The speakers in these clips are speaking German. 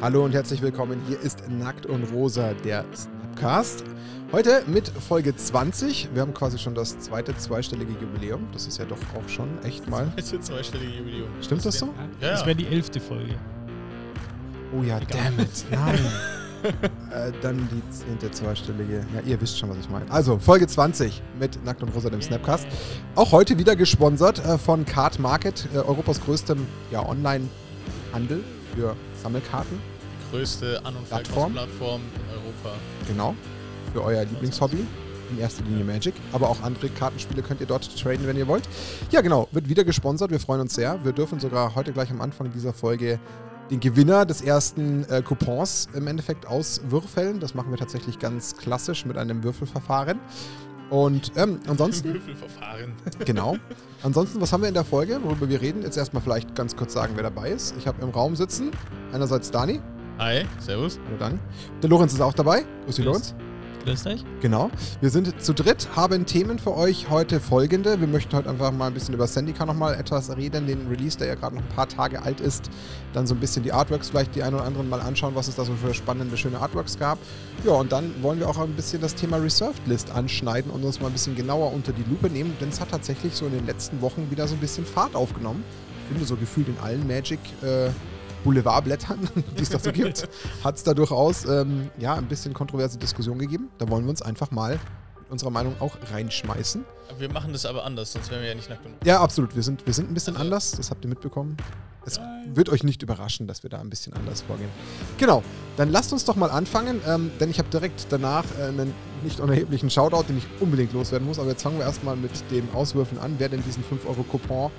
Hallo und herzlich willkommen. Hier ist Nackt und Rosa, der Snapcast. Heute mit Folge 20. Wir haben quasi schon das zweite zweistellige Jubiläum. Das ist ja doch auch schon echt mal. Das ist zweistellige Jubiläum. Stimmt das so? Ja, Das wäre die elfte Folge. Oh ja, Egal. damn it. Nein. äh, dann die zehnte zweistellige. Ja, ihr wisst schon, was ich meine. Also, Folge 20 mit Nackt und Rosa, dem Snapcast. Auch heute wieder gesponsert äh, von Card Market, äh, Europas größtem ja, Online-Handel für Sammelkarten. Größte An- und Plattform. Verkaufsplattform in Europa. Genau. Für euer Lieblingshobby. In erster Linie Magic. Aber auch andere Kartenspiele könnt ihr dort traden, wenn ihr wollt. Ja, genau. Wird wieder gesponsert. Wir freuen uns sehr. Wir dürfen sogar heute gleich am Anfang dieser Folge den Gewinner des ersten äh, Coupons im Endeffekt auswürfeln. Das machen wir tatsächlich ganz klassisch mit einem Würfelverfahren. Und ähm, ansonsten, Würfelverfahren. genau. Ansonsten, was haben wir in der Folge, worüber wir reden? Jetzt erstmal vielleicht ganz kurz sagen, wer dabei ist. Ich habe im Raum sitzen einerseits Dani. Hi, servus. Hallo Dani. Der Lorenz ist auch dabei. Grüß dich. Lorenz. Grüßt euch. Genau. Wir sind zu dritt, haben Themen für euch heute folgende. Wir möchten heute einfach mal ein bisschen über Sandika nochmal etwas reden, den Release, der ja gerade noch ein paar Tage alt ist. Dann so ein bisschen die Artworks, vielleicht die ein oder anderen mal anschauen, was es da so für spannende, schöne Artworks gab. Ja, und dann wollen wir auch ein bisschen das Thema Reserved List anschneiden und uns mal ein bisschen genauer unter die Lupe nehmen, denn es hat tatsächlich so in den letzten Wochen wieder so ein bisschen Fahrt aufgenommen. Ich finde so gefühlt in allen Magic. Äh, Boulevardblättern, die es da so gibt, hat es da durchaus ähm, ja, ein bisschen kontroverse Diskussion gegeben. Da wollen wir uns einfach mal mit unserer Meinung auch reinschmeißen. Wir machen das aber anders, sonst wären wir ja nicht nackt und Ja, absolut. Wir sind, wir sind ein bisschen Also- anders, das habt ihr mitbekommen. Es Nein. wird euch nicht überraschen, dass wir da ein bisschen anders vorgehen. Genau, dann lasst uns doch mal anfangen, ähm, denn ich habe direkt danach äh, einen nicht unerheblichen Shoutout, den ich unbedingt loswerden muss. Aber jetzt fangen wir erstmal mit dem Auswürfen an, wer denn diesen 5-Euro-Coupon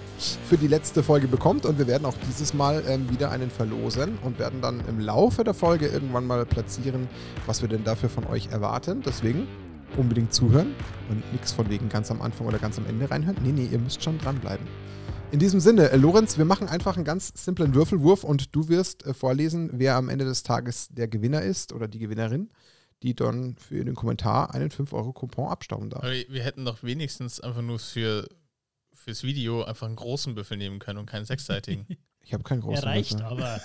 für die letzte Folge bekommt. Und wir werden auch dieses Mal ähm, wieder einen verlosen und werden dann im Laufe der Folge irgendwann mal platzieren, was wir denn dafür von euch erwarten. Deswegen unbedingt zuhören und nichts von wegen ganz am Anfang oder ganz am Ende reinhören. Nee, nee, ihr müsst schon dranbleiben. In diesem Sinne, äh, Lorenz, wir machen einfach einen ganz simplen Würfelwurf und du wirst äh, vorlesen, wer am Ende des Tages der Gewinner ist oder die Gewinnerin, die dann für den Kommentar einen 5-Euro-Coupon abstauben darf. Aber wir hätten doch wenigstens einfach nur für fürs Video einfach einen großen Büffel nehmen können und keinen sechsseitigen. Ich habe keinen großen Er reicht Würfel. aber.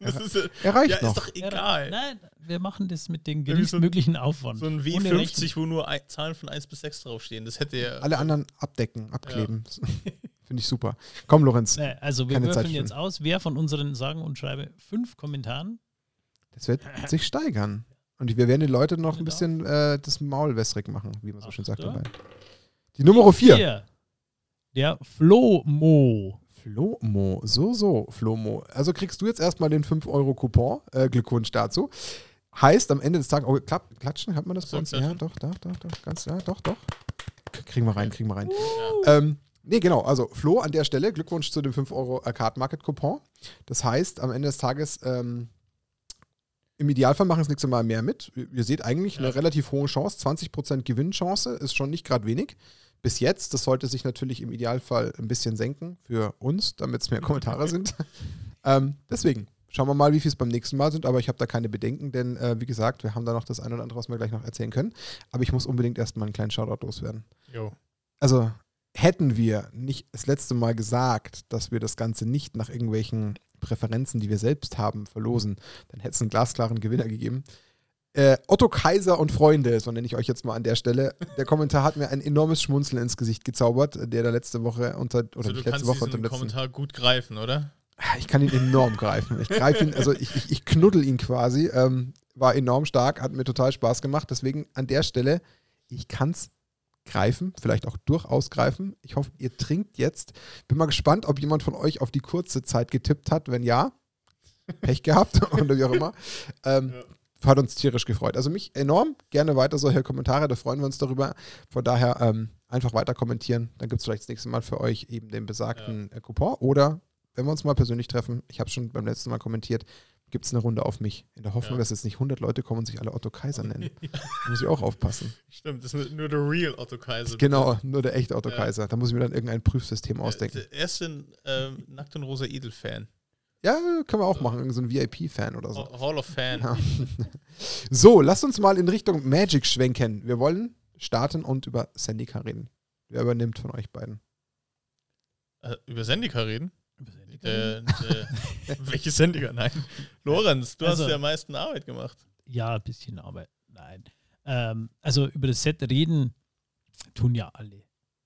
Das ist, äh, Er reicht ja, noch. ist doch egal. Nein, wir machen das mit dem so geringstmöglichen Aufwand. So ein Ohne W50, wo nur ein, Zahlen von 1 bis 6 draufstehen. Das hätte ja. Alle anderen abdecken, abkleben. Finde ich super. Komm, Lorenz, Nee, also wir würfeln jetzt aus, wer von unseren sagen und schreibe fünf Kommentaren das wird sich steigern. Und wir werden die Leute noch ein Genau. bisschen äh, das Maul wässrig machen, wie man so schön sagt dabei. Die Nummer 4. Hier, der Flomo. Flomo, so, so, Flomo. Also kriegst du jetzt erstmal den 5-Euro-Coupon. Äh, Glückwunsch dazu. Heißt am Ende des Tages, oh, klapp, klatschen, hat man das bei uns? Ja, doch, doch, doch, doch, ganz, ja, doch, doch. Kriegen wir rein, kriegen wir rein. Ja. Ähm, nee, genau, also Flo an der Stelle, Glückwunsch zu dem 5-Euro Card Market Coupon. Das heißt, am Ende des Tages, ähm, im Idealfall machen es nächste Mal mehr mit. Ihr seht eigentlich eine Ja. relativ hohe Chance, 20% Gewinnchance ist schon nicht gerade wenig. Bis jetzt, das sollte sich natürlich im Idealfall ein bisschen senken für uns, damit es mehr Kommentare sind. Ähm, deswegen, schauen wir mal, wie viel es beim nächsten Mal sind, aber ich habe da keine Bedenken, denn äh, wie gesagt, wir haben da noch das eine oder andere, was wir gleich noch erzählen können. Aber ich muss unbedingt erstmal einen kleinen Shoutout loswerden Jo. also hätten wir nicht das letzte Mal gesagt, dass wir das Ganze nicht nach irgendwelchen Präferenzen, die wir selbst haben, verlosen, dann hätte es einen glasklaren Gewinner gegeben. Äh, Otto Kaiser und Freunde, so nenne ich euch jetzt mal an der Stelle. Der Kommentar hat mir ein enormes Schmunzeln ins Gesicht gezaubert, der da letzte Woche unter, oder Also du letzte kannst Woche unter dem. Kommentar gut greifen, oder? Ich kann ihn enorm greifen. Ich greife ihn, also ich, ich, ich knuddel ihn quasi. Ähm, war enorm stark, hat mir total Spaß gemacht. Deswegen an der Stelle, ich kann es greifen, vielleicht auch durchaus greifen. Ich hoffe, ihr trinkt jetzt. Bin mal gespannt, ob jemand von euch auf die kurze Zeit getippt hat. Wenn ja, Pech gehabt oder wie auch immer. Ähm, Hat uns tierisch gefreut. Also mich enorm. Gerne weiter solche Kommentare, da freuen wir uns darüber. Von daher ähm, einfach weiter kommentieren. Dann gibt es vielleicht das nächste Mal für euch eben den besagten äh, Coupon. Oder wenn wir uns mal persönlich treffen, ich habe schon beim letzten Mal kommentiert, gibt es eine Runde auf mich. In der Hoffnung, Ja. dass jetzt nicht 100 Leute kommen und sich alle Otto Kaiser nennen. Da muss ich auch aufpassen. Stimmt, das ist nur der Real Otto Kaiser. Genau, nur der echte Otto Ja. Kaiser. Da muss ich mir dann irgendein Prüfsystem Der, ausdenken. der erste ähm, Nackt und Rosa Edel-Fan. Ja, können wir auch machen. Irgend so ein VIP-Fan oder so. Hall of Fan. Ja. So, lasst uns mal in Richtung Magic schwenken. Wir wollen starten und über Sandika reden. Wer übernimmt von euch beiden? Äh, über Sendika reden? Der, der, welche Sendiger? Nein. Lorenz, du Also- hast ja am meisten Arbeit gemacht. Ja, ein bisschen Arbeit. Nein. Ähm, also über das Set reden tun ja alle.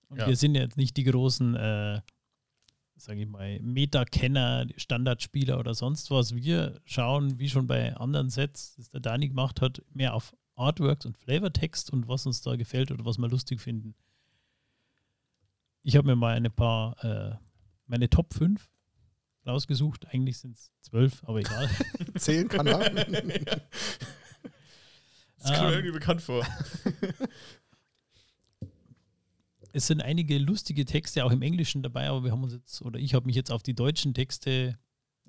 Und Ja. wir sind ja jetzt nicht die großen, äh, sage ich mal, Meta-Kenner, Standardspieler oder sonst was. Wir schauen, wie schon bei anderen Sets, das der Dani gemacht hat, mehr auf Artworks und Flavortext und was uns da gefällt oder was wir lustig finden. Ich habe mir mal eine paar, äh, meine Top 5 rausgesucht. Eigentlich sind es 12, aber egal. Zählen kann er. Das kommt mir Ähm, irgendwie bekannt vor. es sind einige lustige Texte auch im Englischen dabei, aber wir haben uns jetzt, oder ich habe mich jetzt auf die deutschen Texte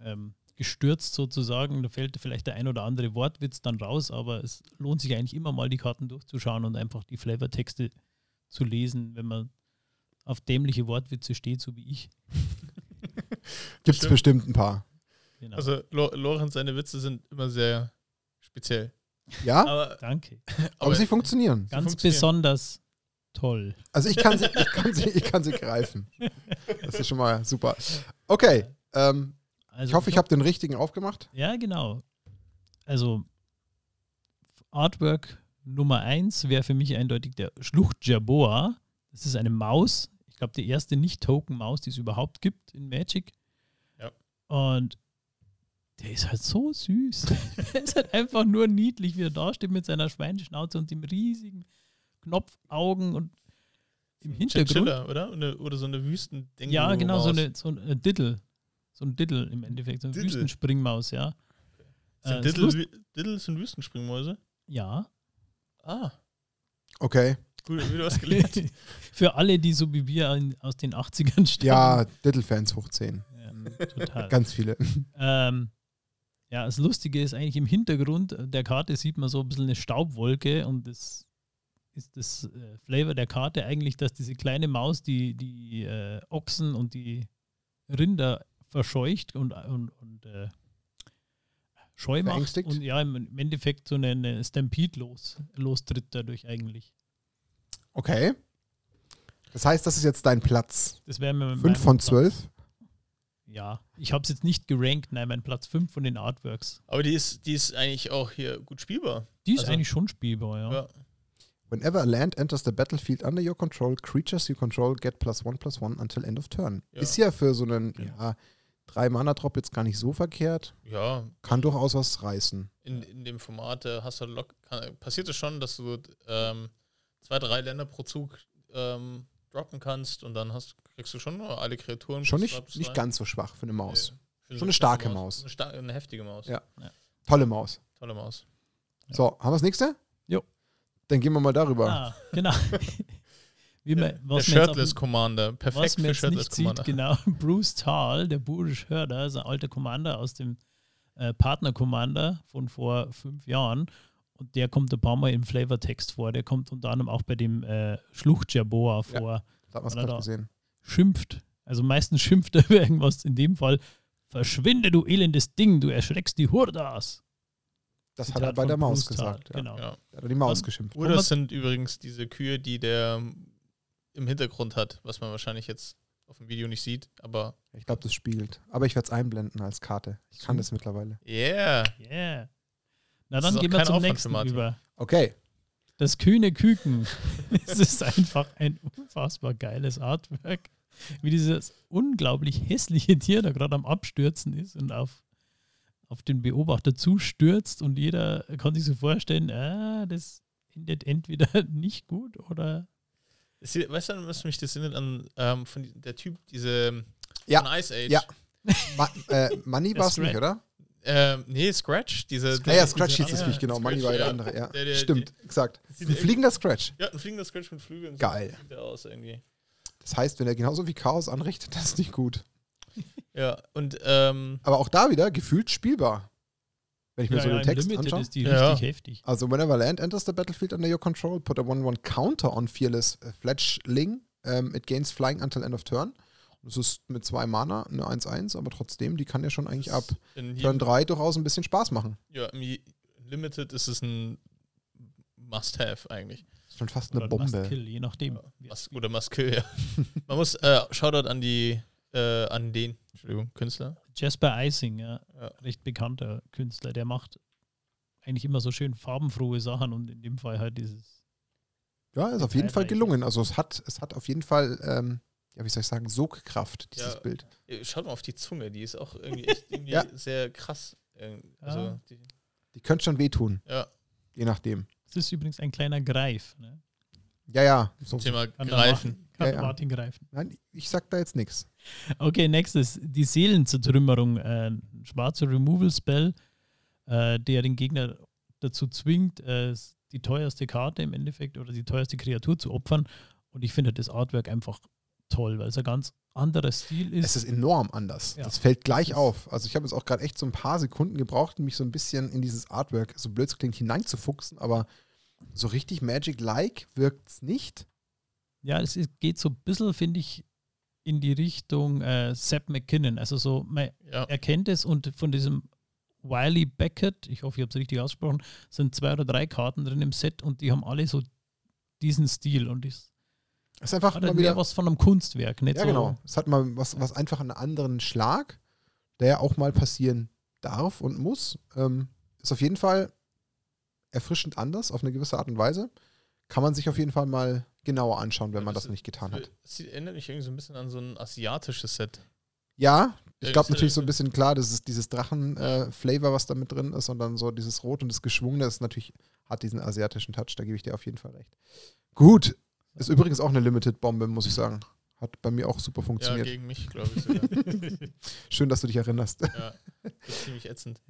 ähm, gestürzt sozusagen. Da fällt vielleicht der ein oder andere Wortwitz dann raus, aber es lohnt sich eigentlich immer mal die Karten durchzuschauen und einfach die Flavortexte zu lesen, wenn man auf dämliche Wortwitze steht, so wie ich. Gibt es Stimmt. bestimmt ein paar. Genau. Also, Lo Lorenz, seine Witze sind immer sehr speziell. Ja, Aber, Danke. aber, aber sie funktionieren. Ganz funktionieren. besonders toll. Also ich kann sie, ich kann sie, ich kann sie greifen. Das ist schon mal super. Okay, ähm, Also ich hoffe, ich habe den richtigen aufgemacht. Ja, genau. Also Artwork Nummer 1 wäre für mich eindeutig der Schlucht Jaboa. Das ist eine Maus. Ich glaube, die erste Nicht-Token-Maus, die es überhaupt gibt in Magic. Ja. Und der ist halt so süß. der ist halt einfach nur niedlich, wie er da steht mit seiner Schweineschnauze und dem riesigen Knopfaugen und im Hintergrund. Chinchilla, oder? Eine, oder so eine Wüsten-Ding. Ja, genau, so eine, so ein Diddle. So ein Diddle im Endeffekt, so eine Diddle. Wüstenspringmaus, ja. Äh, Sind ist Diddle, Diddle sind Wüstenspringmäuse? ja. Ah, Okay. Gut, wie du was gelernt. Für alle, die so wie wir in, aus den 80ern stammen. Ja, Diddle-Fans hoch 10. Ja, total. Ganz viele. ähm, ja, das Lustige ist eigentlich im Hintergrund der Karte sieht man so ein bisschen eine Staubwolke und das ist das äh, Flavor der Karte eigentlich, dass diese kleine Maus die, die äh, Ochsen und die Rinder verscheucht und, und, und äh, scheu macht und ja, im, im Endeffekt so eine, eine Stampede los, lostritt dadurch eigentlich. Okay. Das heißt, das ist jetzt dein Platz. Das wäre mir 5 von 12. Ja, ich habe es jetzt nicht gerankt, nein, mein Platz 5 von den Artworks. Aber die ist, die ist eigentlich auch hier gut spielbar. Die ist Also- eigentlich schon spielbar, ja. Ja. Whenever a land enters the battlefield under your control, creatures you control get plus one plus one until end of turn. Ja. Ist ja für so einen ja, drei mana drop jetzt gar nicht so verkehrt. Ja, Kann durchaus was reißen. in, in dem Format äh, hast du lock, kann, passiert es schon, dass du ähm, zwei, drei Länder pro Zug ähm, droppen kannst und dann hast, kriegst du schon alle Kreaturen. Schon nicht, nicht ganz so schwach für eine Maus. Nee, für Schon eine starke feste Maus. Eine, star eine heftige Maus. Ja. Tolle Maus. Tolle Maus. So, haben wir das nächste? Jo. Dann gehen wir mal darüber. Ah, genau. Wie man, Der Shirtless Commander. Perfekt was man für Shirtless nicht sieht, Commander. genau, Bruce Tal, der Burisch Hörder, ist ein alter Commander aus dem äh, Partner-Commander von vor fünf Jahren. Und der kommt ein paar Mal im Flavortext vor. Der kommt unter anderem auch bei dem äh, Schluchtjaboa vor. Das hat man gerade gesehen. Schimpft. Also meistens schimpft er über irgendwas. In dem Fall, verschwinde, du elendes Ding, du erschreckst die Hurdas. Das hat Zitat er bei der Maus Bruce Tal, gesagt. Ja. Genau. Ja. Da hat er die Maus geschimpft. Oder- Oder sind übrigens diese Kühe, die der im Hintergrund hat, was man wahrscheinlich jetzt auf dem Video nicht sieht, aber Ich glaube, das spiegelt. Aber ich werde es einblenden als Karte. Ich kann So. das mittlerweile. yeah. Yeah. Na, dann gehen wir zum Aufwand nächsten über. Okay. Das kühne Küken. es ist einfach ein unfassbar geiles Artwork. Wie dieses unglaublich hässliche Tier da gerade am Abstürzen ist und auf, auf den Beobachter zustürzt und jeder kann sich so vorstellen, ah, das endet entweder nicht gut oder Weißt du, was mich das erinnert an ähm, von der Typ, diese Ja. von Ice Age? Ja. Ma äh, Money war es nicht, oder? Ähm, nee, Scratch. Diese, Ah ja, Scratch hieß diese- das Viech, genau. Scratch, Money war ja der ja. andere. Ja. Der- der- Stimmt, exakt. Sieht Ein fliegender Scratch. Ja, ein fliegender Scratch mit Flügeln. Geil. So sieht der aus irgendwie. Das heißt, wenn er genauso wie Chaos anrichtet, das ist nicht gut. Ja, und ähm, Aber auch da wieder gefühlt spielbar. Wenn ich mir ja, so ja, den im Text Limited anschaue. ist die Ja. richtig heftig. Also, whenever land enters the battlefield under your control, put a 1-1 counter on fearless äh, fledgling. Um, it gains flying until end of turn. Das ist mit zwei Mana eine 1-1, aber trotzdem, die kann ja schon eigentlich ab Turn jedem, 3 durchaus ein bisschen Spaß machen. ja, im Limited ist es ein Must-Have eigentlich. Ist schon fast eine Oder Must Bombe. Kill, je nachdem. Ja, Must, oder Must Kill, ja. Man muss, äh, Shoutout an die äh, an den, Entschuldigung, Künstler. Jasper Icing, ja, Ja. recht bekannter Künstler, der macht eigentlich immer so schön farbenfrohe Sachen und in dem Fall halt dieses. Ja, ist auf jeden Fall gelungen. Also es hat, es hat auf jeden Fall, ähm, ja, wie soll ich sagen, Sogkraft, dieses Ja. Bild. Schaut mal auf die Zunge, die ist auch irgendwie echt irgendwie Ja. sehr krass. Äh, Also, Ja. die, Die könnte schon wehtun, ja, je nachdem. Es ist übrigens ein kleiner Greif. Ne? Ja, ja. So, Thema Kann greifen. Martin, kann Ja. Martin greifen. nein, ich sag da jetzt nichts. Okay, nächstes. Die Seelenzertrümmerung. Äh, ein schwarzer Removal-Spell, äh, der den Gegner dazu zwingt, äh, die teuerste Karte im Endeffekt oder die teuerste Kreatur zu opfern. Und ich finde das Artwork einfach toll, weil es ein ganz anderer Stil ist. Es ist enorm anders. Ja. Das fällt gleich Das auf. Also ich habe jetzt auch gerade echt so ein paar Sekunden gebraucht, mich so ein bisschen in dieses Artwork, so blöd es klingt, hineinzufuchsen, aber so richtig Magic-like wirkt es nicht. Ja, es ist, geht so ein bisschen, finde ich, in die Richtung äh, Sepp McKinnon. Also so, man Ja, erkennt es und von diesem Wiley Beckett, ich hoffe, ich habe es richtig ausgesprochen, sind zwei oder drei Karten drin im Set und die haben alle so diesen Stil und es Es ist einfach hat mal wieder, was von einem Kunstwerk, nicht ja so. genau, es hat mal was, was einfach einen anderen Schlag, der ja auch mal passieren darf und muss. Ähm, ist auf jeden Fall erfrischend anders, auf eine gewisse Art und Weise. Kann man sich auf jeden Fall mal genauer anschauen, wenn man das nicht getan hat. Es erinnert mich irgendwie so ein bisschen an so ein asiatisches Set. Ja, ich glaube ist natürlich so ein bisschen klar, das ist dieses Drachen-Flavor, was da mit drin ist, und dann so dieses Rot und das Geschwungene, das natürlich hat diesen asiatischen Touch, da gebe ich dir auf jeden Fall recht. Gut, ist übrigens auch eine Limited-Bombe, muss ich sagen. Hat bei mir auch super Ja, funktioniert. gegen mich, glaube ich sogar. Schön, dass du dich erinnerst. ja, das ist ziemlich ätzend.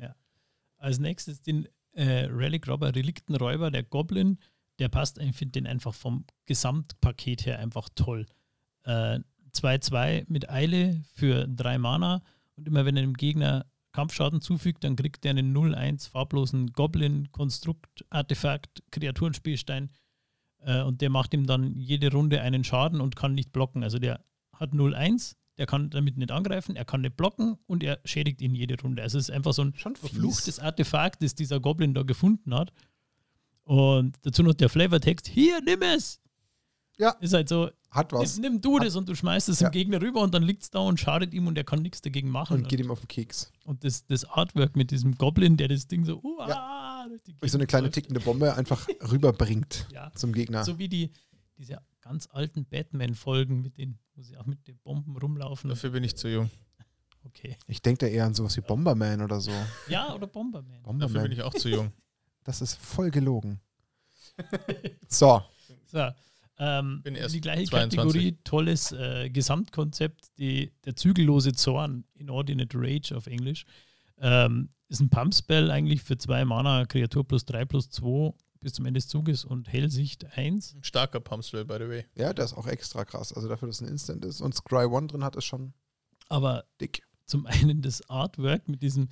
Als nächstes den äh, Relic Robber, Reliktenräuber, der Goblin, der passt, ich finde den einfach vom Gesamtpaket her einfach toll. Äh, 2-2 mit Eile für 3 Mana und immer wenn er dem Gegner Kampfschaden zufügt, dann kriegt er einen 0-1 farblosen Goblin, Konstrukt, Artefakt, Kreaturenspielstein äh, und der macht ihm dann jede Runde einen Schaden und kann nicht blocken. Also der hat 0-1, der kann damit nicht angreifen, er kann nicht blocken und er schädigt ihn jede Runde. Also es ist einfach so ein Schon fies. verfluchtes Artefakt, das dieser Goblin da gefunden hat. Und dazu noch der Flavortext, hier, nimm es! Ja. Ist halt so, Hat was nimm, nimm du das und du schmeißt es Ja. dem Gegner rüber und dann liegt es da und schadet ihm und er kann nichts dagegen machen. und geht ihm auf den Keks. Und das, das Artwork mit diesem Goblin, der das Ding so, uah, durch die Durch so eine kleine läuft. tickende Bombe einfach rüberbringt Ja, zum Gegner. so wie die, diese ganz alten Batman-Folgen, mit denen, wo sie auch mit den Bomben rumlaufen. Dafür bin ich zu jung. Okay. Ich denke da eher an sowas wie Bomberman oder so. Ja, oder Bomberman. Dafür bin Bomberman. ich auch zu jung. Das ist voll gelogen. So, So, ähm, Bin erst die gleiche 22. Kategorie, tolles äh, Gesamtkonzept, die, der zügellose Zorn, Inordinate Rage auf Englisch, ähm, ist ein Pumpspell eigentlich für zwei Mana, Kreatur plus drei plus zwei bis zum Ende des Zuges und Hellsicht 1. Ein starker Pumpspell, by the way. ja, der ist auch extra krass. Also dafür, dass es ein Instant ist und Scry One drin hat, ist schon Aber dick. zum einen das Artwork mit diesem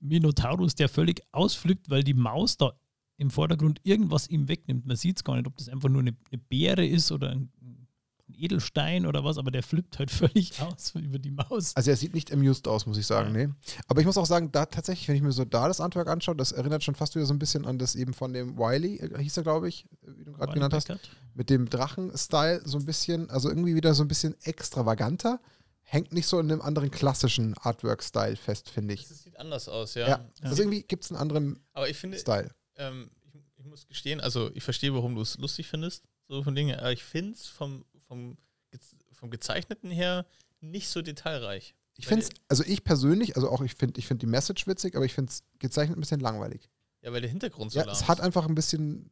Minotaurus, der völlig ausflippt, weil die Maus da im Vordergrund irgendwas ihm wegnimmt. Man sieht es gar nicht, ob das einfach nur eine, eine Beere ist oder ein, ein Edelstein oder was, aber der flippt halt völlig aus über die Maus. Also er sieht nicht amused aus, muss ich sagen, Ja. nee. Aber ich muss auch sagen, da tatsächlich, wenn ich mir so da das Artwork anschaue, das erinnert schon fast wieder so ein bisschen an das eben von dem Wiley, äh, hieß er, glaube ich, äh, wie du gerade genannt hast, Beckert. mit dem Drachen-Style so ein bisschen, also irgendwie wieder so ein bisschen extravaganter. Hängt nicht so in einem anderen klassischen Artwork-Style fest, finde ich. Das sieht anders aus, ja. Ja, also irgendwie gibt es einen anderen Aber ich finde, Style. Ähm, ich, ich muss gestehen, also ich verstehe, warum du es lustig findest, so von Dingen, aber ich finde es vom, vom, vom Gezeichneten her nicht so detailreich. Ich finde es, also ich persönlich, also auch ich finde ich find die Message witzig, aber ich finde es gezeichnet ein bisschen langweilig. Ja, weil der Hintergrund so Ja, lahm es ist. hat einfach ein bisschen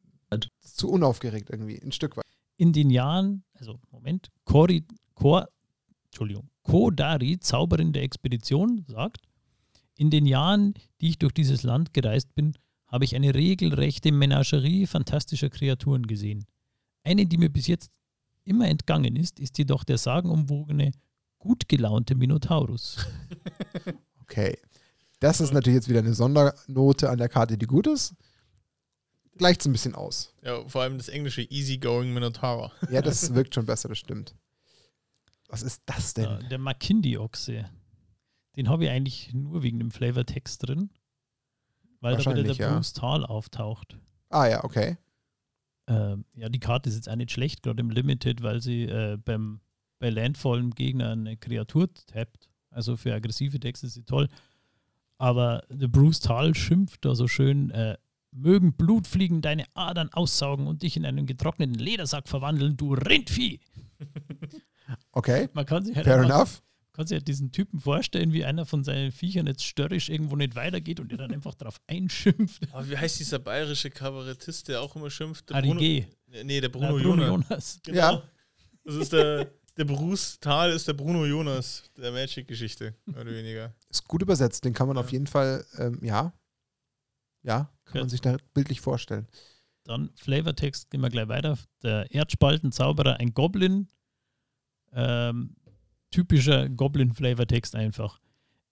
zu unaufgeregt irgendwie, ein Stück weit. In den Jahren, also Moment, Kori, Kor, Entschuldigung, Kodari, Zauberin der Expedition, sagt, in den Jahren, die ich durch dieses Land gereist bin, habe ich eine regelrechte Menagerie fantastischer Kreaturen gesehen. Eine, die mir bis jetzt immer entgangen ist, ist jedoch der sagenumwogene, gut gelaunte Minotaurus. Okay. Das ist natürlich jetzt wieder eine Sondernote an der Karte, die gut ist. Gleicht es ein bisschen aus. Ja, vor allem das englische Easygoing Minotaur. Ja, das wirkt schon besser, das stimmt. Was ist das denn? Ja, der Makindi-Ochse. Den habe ich eigentlich nur wegen dem Flavortext drin, weil da wieder der ja. Bruce Tal auftaucht. Ah ja, okay. Ähm, ja, die Karte ist jetzt auch nicht schlecht, gerade im Limited, weil sie äh, beim bei Landfall ein Gegner eine Kreatur tappt. Also für aggressive Texte ist sie toll. Aber der Bruce Tal schimpft da so schön, äh, mögen Blutfliegen deine Adern aussaugen und dich in einen getrockneten Ledersack verwandeln, du Rindvieh. Okay, Man kann sich halt fair enough. Kann sich halt diesen Typen vorstellen, wie einer von seinen Viechern jetzt störrisch irgendwo nicht weitergeht und der dann einfach drauf einschimpft. Aber wie heißt dieser bayerische Kabarettist, der auch immer schimpft? Der Bruno, G. nee, der Bruno, Bruno, Bruno Jonas. Jonas. Genau. Ja. Das ist der, der Bruce Tal ist der Bruno Jonas der Magic-Geschichte, mehr oder weniger. Ist gut übersetzt, den kann man Ja. auf jeden Fall, ähm, ja. Ja, kann man Gut. sich da bildlich vorstellen. Dann Flavortext, gehen wir gleich weiter. Der Erdspaltenzauberer, ein Goblin. Ähm, typischer Goblin-Flavortext einfach.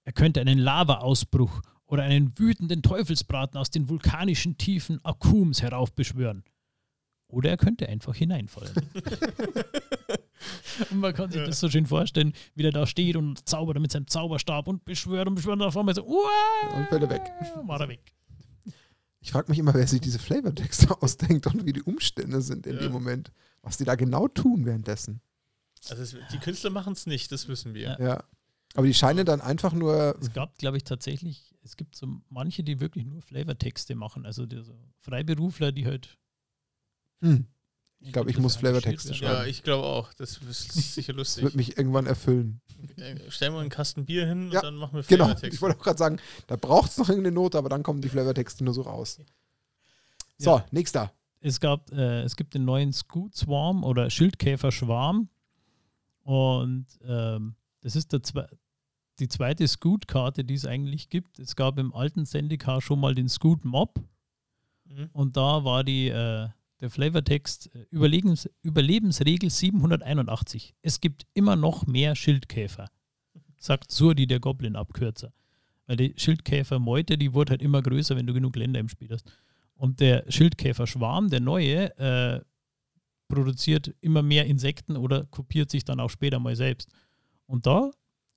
Er könnte einen Lavaausbruch oder einen wütenden Teufelsbraten aus den vulkanischen Tiefen Akums heraufbeschwören. Oder er könnte einfach hineinfallen. und man kann sich Ja. das so schön vorstellen, wie der da steht und zaubert mit seinem Zauberstab und beschwört und beschwört und auf einmal so, Uah! Und fällt er weg. War er weg. Ich frage mich immer, wer sich diese Flavortexte ausdenkt und wie die Umstände sind in Ja. dem Moment. Was die da genau tun währenddessen. Also es, die Künstler machen es nicht, das wissen wir. Ja. Ja. Aber die scheinen dann einfach nur. Es gab, glaube ich, tatsächlich, es gibt so manche, die wirklich nur Flavortexte machen. Also die, so Freiberufler, die halt. Hm, Ich glaub, ich muss Flavortexte schreiben. Ja, ich glaube auch. Das ist sicher das lustig. wird mich irgendwann erfüllen. Stellen wir einen Kasten Bier hin Ja, und dann machen wir Genau. Flavortext. Ich wollte auch gerade sagen, da braucht es noch irgendeine Note, aber dann kommen die Flavortexte nur so raus. So, Ja. nächster. Es, gab, äh, es gibt den neuen Scoot Swarm oder Schildkäfer Schwarm. Und ähm, das ist der zwe die zweite Scoot-Karte, die es eigentlich gibt. Es gab im alten Sendika schon mal den Scoot Mob. Mhm. Und da war die, äh, der Flavortext äh, Überlebens Überlebensregel 781. Es gibt immer noch mehr Schildkäfer, sagt Surdi, der Goblin-Abkürzer. Weil die Schildkäfer-Meute, die wurde halt immer größer, wenn du genug Länder im Spiel hast. Und der Schildkäfer-Schwarm, der neue, äh, produziert immer mehr Insekten oder kopiert sich dann auch später mal selbst. Und da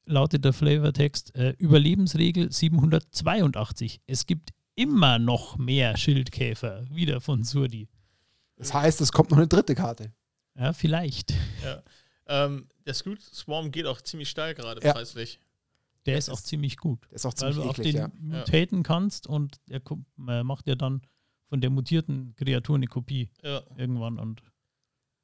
lautet der Flavortext äh, Überlebensregel 782. Es gibt immer noch mehr Schildkäfer, wieder von Surdi. Das heißt, es kommt noch eine dritte Karte. Ja, vielleicht. Ähm, der Scoot Swarm geht auch ziemlich steil gerade Ja. preislich. Der Ja, ist auch ist- ziemlich gut, Der ist auch weil ziemlich du auf den ja. mutaten kannst und er äh, macht ja dann von der mutierten Kreatur eine Kopie Ja, irgendwann und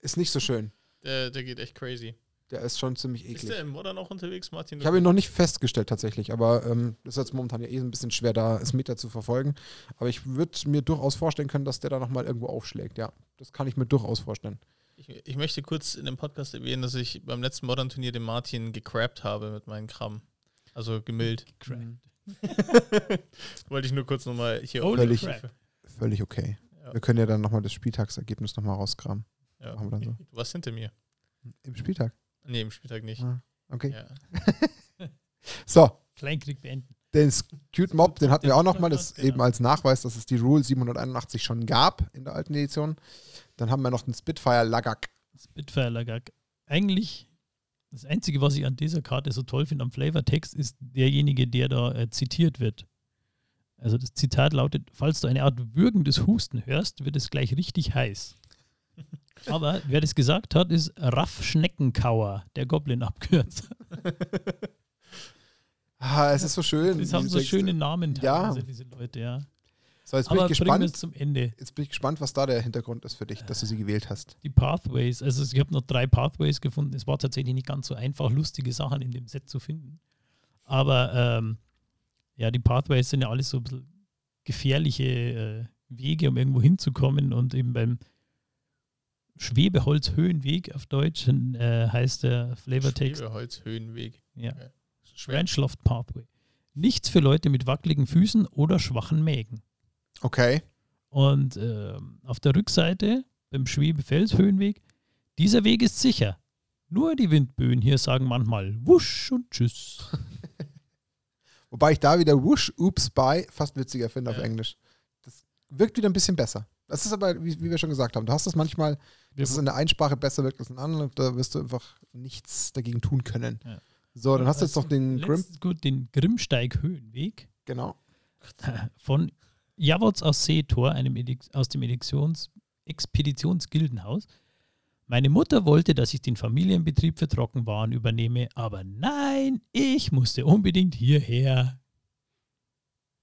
Ist nicht so schön. der, der geht echt crazy. Der ist schon ziemlich Ist eklig. der im Modern auch unterwegs, Martin? Ich habe ihn noch nicht festgestellt tatsächlich, aber ähm, das ist jetzt momentan ja eh ein bisschen schwer, da es Meter zu verfolgen. Aber ich würde mir durchaus vorstellen können, dass der da nochmal irgendwo aufschlägt. Ja, das kann ich mir durchaus vorstellen. Ich, ich möchte kurz in dem Podcast erwähnen, dass ich beim letzten Modern-Turnier den Martin gecrappt habe mit meinen Kram. Also gemillt. Crap. Wollte ich nur kurz nochmal hier Völlig- crap. Völlig okay. Ja. Wir können ja dann nochmal das Spieltagsergebnis nochmal rauskramen. Ja. Machen wir dann so. Du warst hinter mir. Im Spieltag. Nee, im Spieltag nicht. Ah, Okay. Ja. So, Kleinkrieg beenden. den Cute Mob, den hatten wir auch nochmal. Das ist Genau. eben als Nachweis, dass es die Rule 781 schon gab in der alten Edition. Dann haben wir noch den Spitfire Lagak. Spitfire Lagak. Eigentlich, das Einzige, was ich an dieser Karte so toll finde am Flavortext, ist derjenige, der da äh, zitiert wird. Also das Zitat lautet, falls du eine Art würgendes Husten hörst, wird es gleich richtig heiß. Aber wer das gesagt hat, ist Raff Schneckenkauer, der Goblin-Abkürzer. Ah, es ist so schön. Das haben so Texte. schöne Namen Ja. teilweise, diese Leute, ja. So, jetzt bin Aber ich gespannt. zum Ende. Jetzt bin ich gespannt, was da der Hintergrund ist für dich, dass du sie gewählt hast. Die Pathways, also ich habe noch drei Pathways gefunden. Es war tatsächlich nicht ganz so einfach, lustige Sachen in dem Set zu finden. Aber ähm, ja, die Pathways sind ja alles so ein bisschen gefährliche äh, Wege, um irgendwo hinzukommen. Und eben beim Schwebeholzhöhenweg auf Deutsch äh, heißt der Flavortext Schwebeholz, Höhenweg. ja, Schwer. Ranchloft Pathway. Nichts für Leute mit wackeligen Füßen oder schwachen Mägen. Okay. Und ähm, auf der Rückseite beim Schwebefelshöhenweg, dieser Weg ist sicher. Nur die Windböen hier sagen manchmal Wusch und Tschüss. Wobei ich da wieder Whoosh, Oops, Bye fast witziger finde auf Ja. Englisch. Das wirkt wieder ein bisschen besser. Das ist aber, wie, wie wir schon gesagt haben, du hast das manchmal, dass es in der einen Sprache besser wirkt als in der anderen, da wirst du einfach nichts dagegen tun können. Ja. So, dann hast du jetzt noch den Grim. Letzt, gut, den Grimmsteig-Höhenweg Genau. von Javots aus Seetor, einem Edik aus dem Editions Expeditionsgildenhaus. Meine Mutter wollte, dass ich den Familienbetrieb für Trockenwaren übernehme, aber nein, ich musste unbedingt hierher.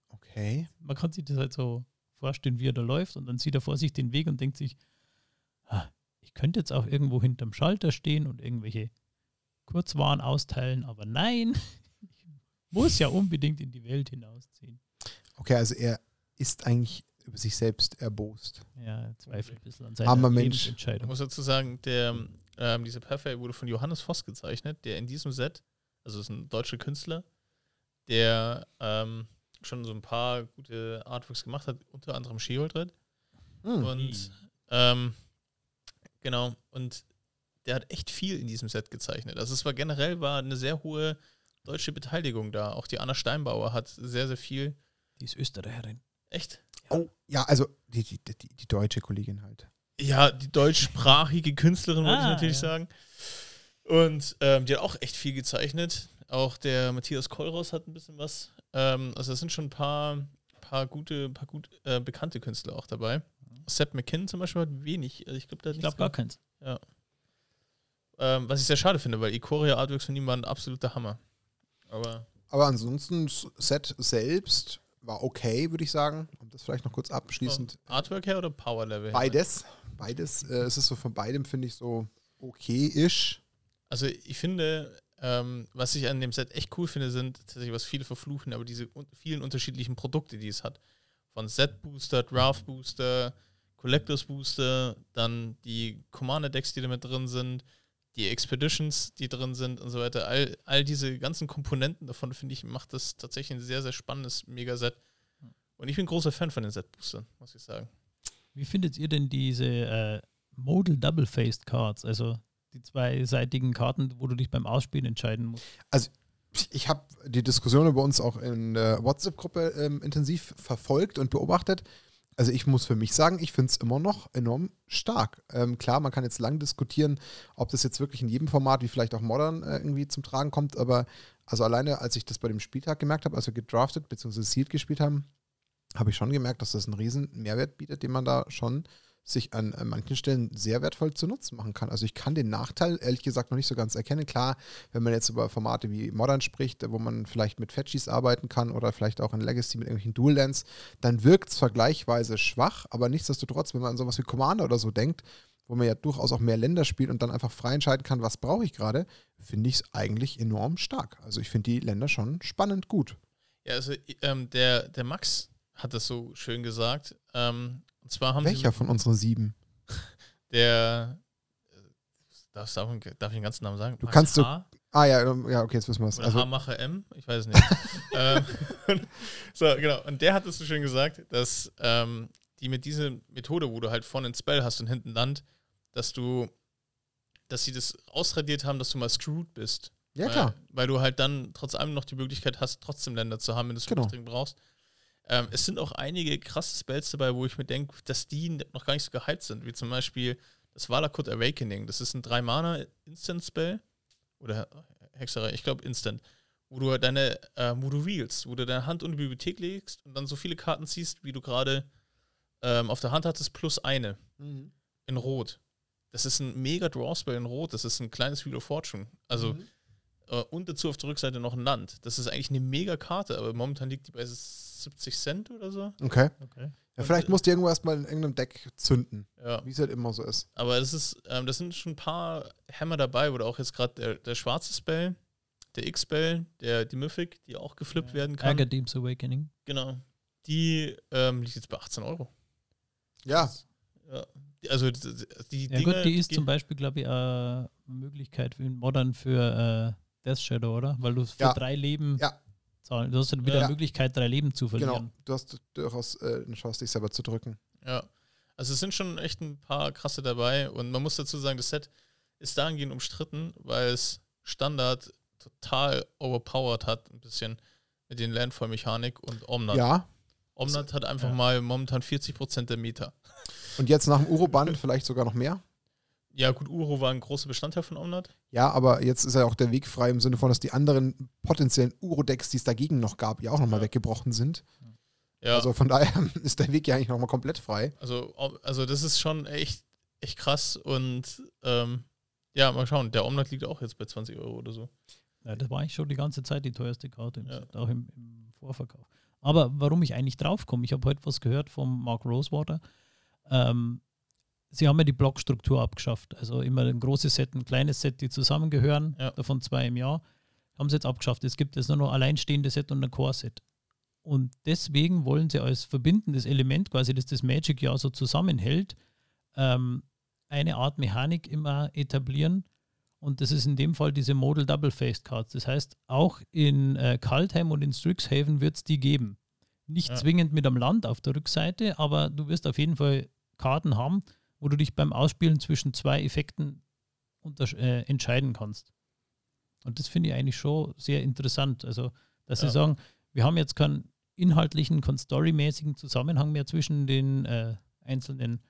Okay. Man kann sich das halt so vorstellen, wie er da läuft und dann sieht er vor sich den Weg und denkt sich, ich könnte jetzt auch irgendwo hinterm Schalter stehen und irgendwelche Kurzwaren austeilen, aber nein, ich muss ja unbedingt in die Welt hinausziehen. Okay, also er ist eigentlich über sich selbst erbost. Ja, er zweifelt ein bisschen an seiner Armer Mensch. Ich Lebensentscheidung. muss dazu sagen, der, ähm, dieser Perfect wurde von Johannes Voss gezeichnet, der in diesem Set, also ist ein deutscher Künstler, der ähm, schon so ein paar gute Artworks gemacht hat, unter anderem She-Hulk Hm. Und ähm, genau, und der hat echt viel in diesem Set gezeichnet. Also es war generell war eine sehr hohe deutsche Beteiligung da. Auch die Anna Steinbauer hat sehr, sehr viel. Die ist Österreicherin. Echt? Oh, ja, also die, die, die, die deutsche Kollegin halt. Ja, die deutschsprachige Künstlerin, wollte ich Ah, natürlich ja. sagen. Und ähm, die hat auch echt viel gezeichnet. Auch der Matthias Kollros hat ein bisschen was. Ähm, also es sind schon ein paar, paar gute, paar gut äh, bekannte Künstler auch dabei. Seth McKinnon zum Beispiel hat wenig. Also ich glaube, hat Ich glaube gar keins. Ähm, was ich sehr schade finde, weil Ikoria Artworks von ihm waren ein absoluter Hammer. Aber Aber ansonsten, das Set selbst war okay, würde ich sagen. Um das vielleicht noch kurz abschließend. Artwork her oder Power Level? her? Beides. Beides. Äh, es ist so von beidem, finde ich, so okay-ish. Also ich finde, ähm, was ich an dem Set echt cool finde, sind tatsächlich, was viele verfluchen, aber diese un vielen unterschiedlichen Produkte, die es hat. Von Set-Booster, Draft-Booster, Collectors-Booster, dann die Commander-Decks, die da mit drin sind, die Expeditions, die drin sind und so weiter. All, all diese ganzen Komponenten davon, finde ich, macht das tatsächlich ein sehr, sehr spannendes Megaset. Und ich bin großer Fan von den Set-Boostern, muss ich sagen. Wie findet ihr denn diese äh, Modal Double-Faced Cards? Also die zweiseitigen Karten, wo du dich beim Ausspielen entscheiden musst. Ich habe die Diskussion über uns auch in der WhatsApp-Gruppe ähm, intensiv verfolgt und beobachtet. Also ich muss für mich sagen, ich finde es immer noch enorm stark. Ähm, klar, man kann jetzt lang diskutieren, ob das jetzt wirklich in jedem Format, wie vielleicht auch Modern, äh, irgendwie zum Tragen kommt, aber also alleine, als ich das bei dem Spieltag gemerkt habe, als wir gedraftet bzw. Sealed gespielt haben, habe ich schon gemerkt, dass das einen riesen Mehrwert bietet, den man da schon sich an, an manchen Stellen sehr wertvoll zu Nutzen machen kann. Also ich kann den Nachteil ehrlich gesagt noch nicht so ganz erkennen. Klar, wenn man jetzt über Formate wie Modern spricht, wo man vielleicht mit Fetchies arbeiten kann oder vielleicht auch in Legacy mit irgendwelchen Dual Lands, dann wirkt es vergleichsweise schwach, aber nichtsdestotrotz, wenn man an sowas wie Commander oder so denkt, wo man ja durchaus auch mehr Länder spielt und dann einfach frei entscheiden kann, was brauche ich gerade, finde ich es eigentlich enorm stark. Also ich finde die Länder schon spannend gut. Ja, also ähm, der, der Max hat das so schön gesagt. Ähm, und zwar haben sie Welcher von unseren sieben? der äh, darf, darf, ich- darf ich den ganzen Namen sagen? Du Max kannst so- H? Ah ja, ähm, ja, okay, jetzt wissen wir es. Also, Haarmacher M? Ich weiß es nicht. ähm, so, genau. Und der hat es so schön gesagt, dass ähm, die mit dieser Methode, wo du halt vorne ein Spell hast und hinten Land, dass du, dass sie das ausradiert haben, dass du mal screwed bist. ja, weil, klar. Weil du halt dann trotz allem noch die Möglichkeit hast, trotzdem Länder zu haben, wenn du es Genau. dringend brauchst. Ähm, es sind auch einige krasse Spells dabei, wo ich mir denke, dass die noch gar nicht so gehypt sind, wie zum Beispiel das Valakut Awakening. Das ist ein 3-Mana-Instant-Spell. Oder Hexerei, ich glaube Instant. Wo du halt deine, äh, wo du reelst, wo du deine Hand in die Bibliothek legst und dann so viele Karten ziehst, wie du gerade ähm, auf der Hand hattest, plus eine Mhm. in Rot. Das ist ein mega Draw-Spell in Rot. Das ist ein kleines Wheel of Fortune. Also, Mhm. äh, und dazu auf der Rückseite noch ein Land. Das ist eigentlich eine mega Karte, aber momentan liegt die bei 70 Cent oder so. Okay. Okay. Ja, vielleicht äh, musst du irgendwo erstmal in irgendeinem Deck zünden, Ja. wie es halt immer so ist. Aber es ist, ähm, das sind schon ein paar Hammer dabei, oder auch jetzt gerade der, der schwarze Spell, der X-Spell, der die Mythic, die auch geflippt werden kann. Agadeem's Awakening. Genau. Die ähm, liegt jetzt bei 18 Euro. Ja, Ja. Die- Also die, die Ja Dinge gut, die ist zum Beispiel, glaube ich, eine Möglichkeit für Modern für äh, Death Shadow, oder? Weil du für Ja. drei Leben Ja. Zahlen. Du hast dann wieder Ja. Möglichkeit, drei Leben zu genau. verlieren. Du hast durchaus äh, eine Chance, dich selber zu drücken. Ja. Also es sind schon echt ein paar krasse dabei und man muss dazu sagen, das Set ist dahingehend umstritten, weil es Standard total overpowered hat, ein bisschen mit den Landfall-Mechanik und Omnat. Ja. Omnat hat einfach Ja. mal momentan 40% der Meta. Und jetzt nach dem Uro-Band vielleicht sogar noch mehr. Ja, gut, Uro war ein großer Bestandteil von Omnat. Ja, aber jetzt ist ja auch der Weg frei im Sinne von, dass die anderen potenziellen Uro-Decks, die es dagegen noch gab, ja auch nochmal Ja. weggebrochen sind. Ja, Also von daher ist der Weg ja eigentlich nochmal komplett frei. also, also das ist schon echt echt krass und ähm, ja, mal schauen. Der Omnat liegt auch jetzt bei 20 Euro oder so. Ja, das war eigentlich schon die ganze Zeit die teuerste Karte, im Ja. Set, auch im, im Vorverkauf. Aber warum ich eigentlich draufkomme, ich habe heute was gehört vom Mark Rosewater. Ähm, sie haben ja die Blockstruktur abgeschafft. Also immer ein großes Set, ein kleines Set, die zusammengehören, Ja. davon zwei im Jahr, haben sie jetzt abgeschafft. Es gibt jetzt nur noch alleinstehende Set und ein Core-Set. Und deswegen wollen sie als verbindendes Element, quasi, das das Magic ja so zusammenhält, ähm, eine Art Mechanik immer etablieren. Und das ist in dem Fall diese Modal Double Faced Cards. Das heißt, auch in äh, Kaltheim und in Strixhaven wird es die geben. Nicht Ja. zwingend mit am Land auf der Rückseite, aber du wirst auf jeden Fall Karten haben, wo du dich beim Ausspielen zwischen zwei Effekten äh, entscheiden kannst. Und das finde ich eigentlich schon sehr interessant. Also, dass Ja. sie sagen, wir haben jetzt keinen inhaltlichen, keinen storymäßigen Zusammenhang mehr zwischen den äh, einzelnen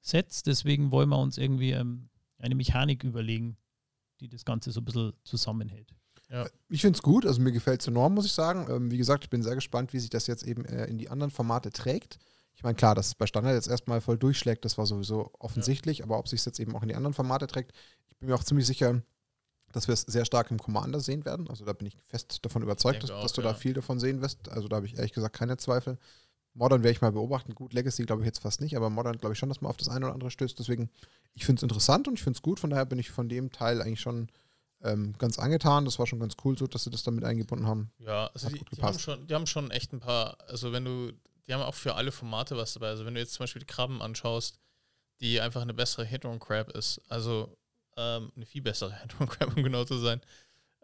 Sets. Deswegen wollen wir uns irgendwie ähm, eine Mechanik überlegen, die das Ganze so ein bisschen zusammenhält. Ich finde es gut, also mir gefällt es enorm, muss ich sagen. Ähm, wie gesagt, ich bin sehr gespannt, wie sich das jetzt eben äh, in die anderen Formate trägt. Ich meine, klar, dass es bei Standard jetzt erstmal voll durchschlägt, das war sowieso offensichtlich, aber ob sich jetzt eben auch in die anderen Formate trägt, ich bin mir auch ziemlich sicher, dass wir es sehr stark im Commander sehen werden. Also da bin ich fest davon überzeugt, dass, denke dass auch, du ja. da viel davon sehen wirst. Also da habe ich ehrlich gesagt keine Zweifel. Modern werde ich mal beobachten. Gut, Legacy glaube ich jetzt fast nicht, aber Modern glaube ich schon, dass man auf das eine oder andere stößt. Deswegen, ich finde es interessant und ich finde es gut. Von daher bin ich von dem Teil eigentlich schon ähm, ganz angetan. Das war schon ganz cool, so dass sie das damit eingebunden haben. Ja, also die, die, haben schon, die haben schon echt ein paar, also wenn du, die haben auch für alle Formate was dabei. Also wenn du jetzt zum Beispiel die Krabben anschaust, die einfach eine bessere Hit on Crab ist, also ähm, eine viel bessere Hit on Crab, um genau zu sein.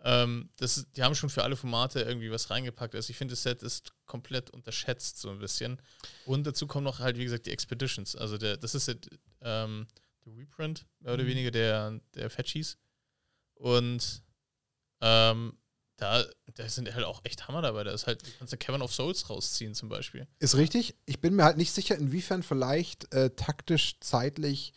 Ähm, das die haben schon für alle Formate irgendwie was reingepackt. Also ich finde, das Set ist komplett unterschätzt so ein bisschen. Und dazu kommen noch halt, wie gesagt, die Expeditions. Also der, das ist jetzt, ähm, der Reprint, mehr oder Mhm. weniger der, der Fetchies. Und ähm, da, da sind halt auch echt Hammer dabei. Da ist halt, du kannst ja Kevin of Souls rausziehen zum Beispiel. Ist richtig. Ich bin mir halt nicht sicher, inwiefern vielleicht äh, taktisch, zeitlich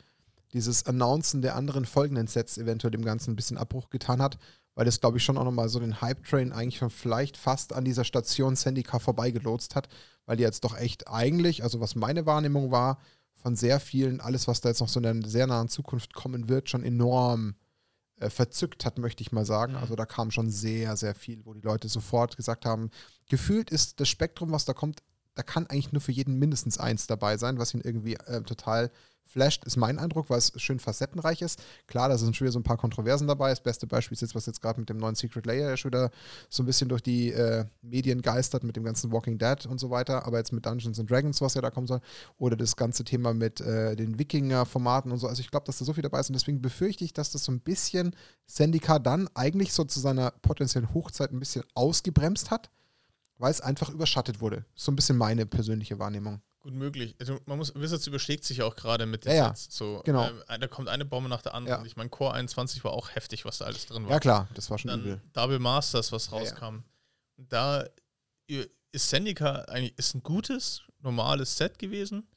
dieses Announcen der anderen folgenden Sets eventuell dem Ganzen ein bisschen Abbruch getan hat, weil das, glaube ich, schon auch nochmal so den Hype-Train eigentlich schon vielleicht fast an dieser Station Sandika vorbeigelotst hat, weil die jetzt doch echt eigentlich, also was meine Wahrnehmung war, von sehr vielen, alles, was da jetzt noch so in der sehr nahen Zukunft kommen wird, schon enorm äh, verzückt hat, möchte ich mal sagen. Mhm. Also da kam schon sehr, sehr viel, wo die Leute sofort gesagt haben, gefühlt ist das Spektrum, was da kommt, da kann eigentlich nur für jeden mindestens eins dabei sein, was ihn irgendwie äh, total flasht, ist mein Eindruck, weil es schön facettenreich ist. Klar, da sind schon wieder so ein paar Kontroversen dabei. Das beste Beispiel ist jetzt, was jetzt gerade mit dem neuen Secret Layer ja schon wieder so ein bisschen durch die äh, Medien geistert, mit dem ganzen Walking Dead und so weiter, aber jetzt mit Dungeons and Dragons, was ja da kommen soll, oder das ganze Thema mit äh, den Wikinger-Formaten und so. Also ich glaube, dass da so viel dabei ist und deswegen befürchte ich, dass das so ein bisschen Sendika dann eigentlich so zu seiner potenziellen Hochzeit ein bisschen ausgebremst hat, weil es einfach überschattet wurde. So ein bisschen meine persönliche Wahrnehmung. Gut möglich. Also man muss, Wizards überschlägt sich auch gerade mit den Ja, ja. Sets. So, Genau. ähm, da kommt eine Bombe nach der anderen. Ja. Ich meine, Core 21 war auch heftig, was da alles drin war. Ja klar, das war schon Dann übel. Double Masters, was Ja, ja. rauskam. Und Da ist Sendika eigentlich ist ein gutes, normales Set gewesen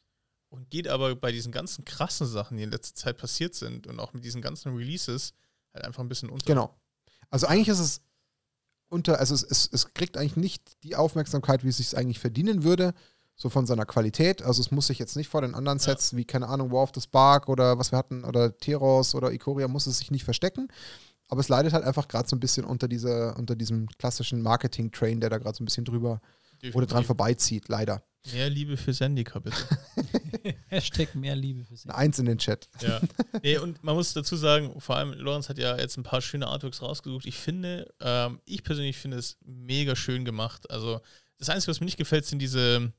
und geht aber bei diesen ganzen krassen Sachen, die in letzter Zeit passiert sind und auch mit diesen ganzen Releases halt einfach ein bisschen unter. Genau. Also eigentlich ist es unter, also es, es, es kriegt eigentlich nicht die Aufmerksamkeit, wie es sich eigentlich verdienen würde, so von seiner Qualität. Also es muss sich jetzt nicht vor den anderen Ja. Sets, wie, keine Ahnung, War of the Spark oder was wir hatten, oder Teros oder Ikoria, muss es sich nicht verstecken. Aber es leidet halt einfach gerade so ein bisschen unter dieser, unter diesem klassischen Marketing-Train, der da gerade so ein bisschen drüber oder dran Definitiv. vorbeizieht, leider. Mehr Liebe für Sendika, bitte. Hashtag mehr Liebe für. Eine Eins in den Chat. Ja. Nee, und man muss dazu sagen, vor allem Lorenz hat ja jetzt ein paar schöne Artworks rausgesucht. Ich finde, ähm, ich persönlich finde es mega schön gemacht. Also das Einzige, was mir nicht gefällt, sind diese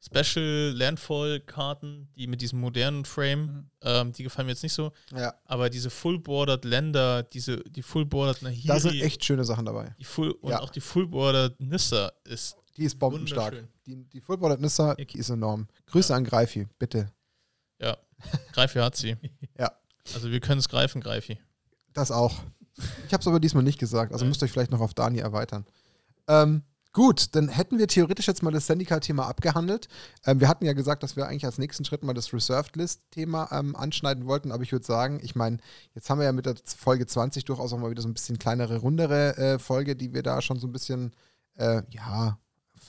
Special Landfall-Karten, die mit diesem modernen Frame, Mhm. ähm, die gefallen mir jetzt nicht so. Ja, Aber diese Full-Bordered Länder, diese, die Full-Bordered Nahiri, da sind echt schöne Sachen dabei. die Full und Ja. auch die Full-Bordered Nissa ist Die ist bombenstark. Die, die Footballer Nissa, die ist enorm. Grüße an Greifi, bitte. Ja, Greifi hat sie. Ja. Also wir können es greifen, Greifi. Das auch. Ich habe es aber diesmal nicht gesagt, also Nein. müsst ihr euch vielleicht noch auf Dani erweitern. Ähm, gut, dann hätten wir theoretisch jetzt mal das Sendika-Thema abgehandelt. Ähm, wir hatten ja gesagt, dass wir eigentlich als nächsten Schritt mal das Reserved List-Thema ähm, anschneiden wollten, aber ich würde sagen, ich meine, jetzt haben wir ja mit der Folge 20 durchaus auch mal wieder so ein bisschen kleinere, rundere äh, Folge, die wir da schon so ein bisschen, äh, ja,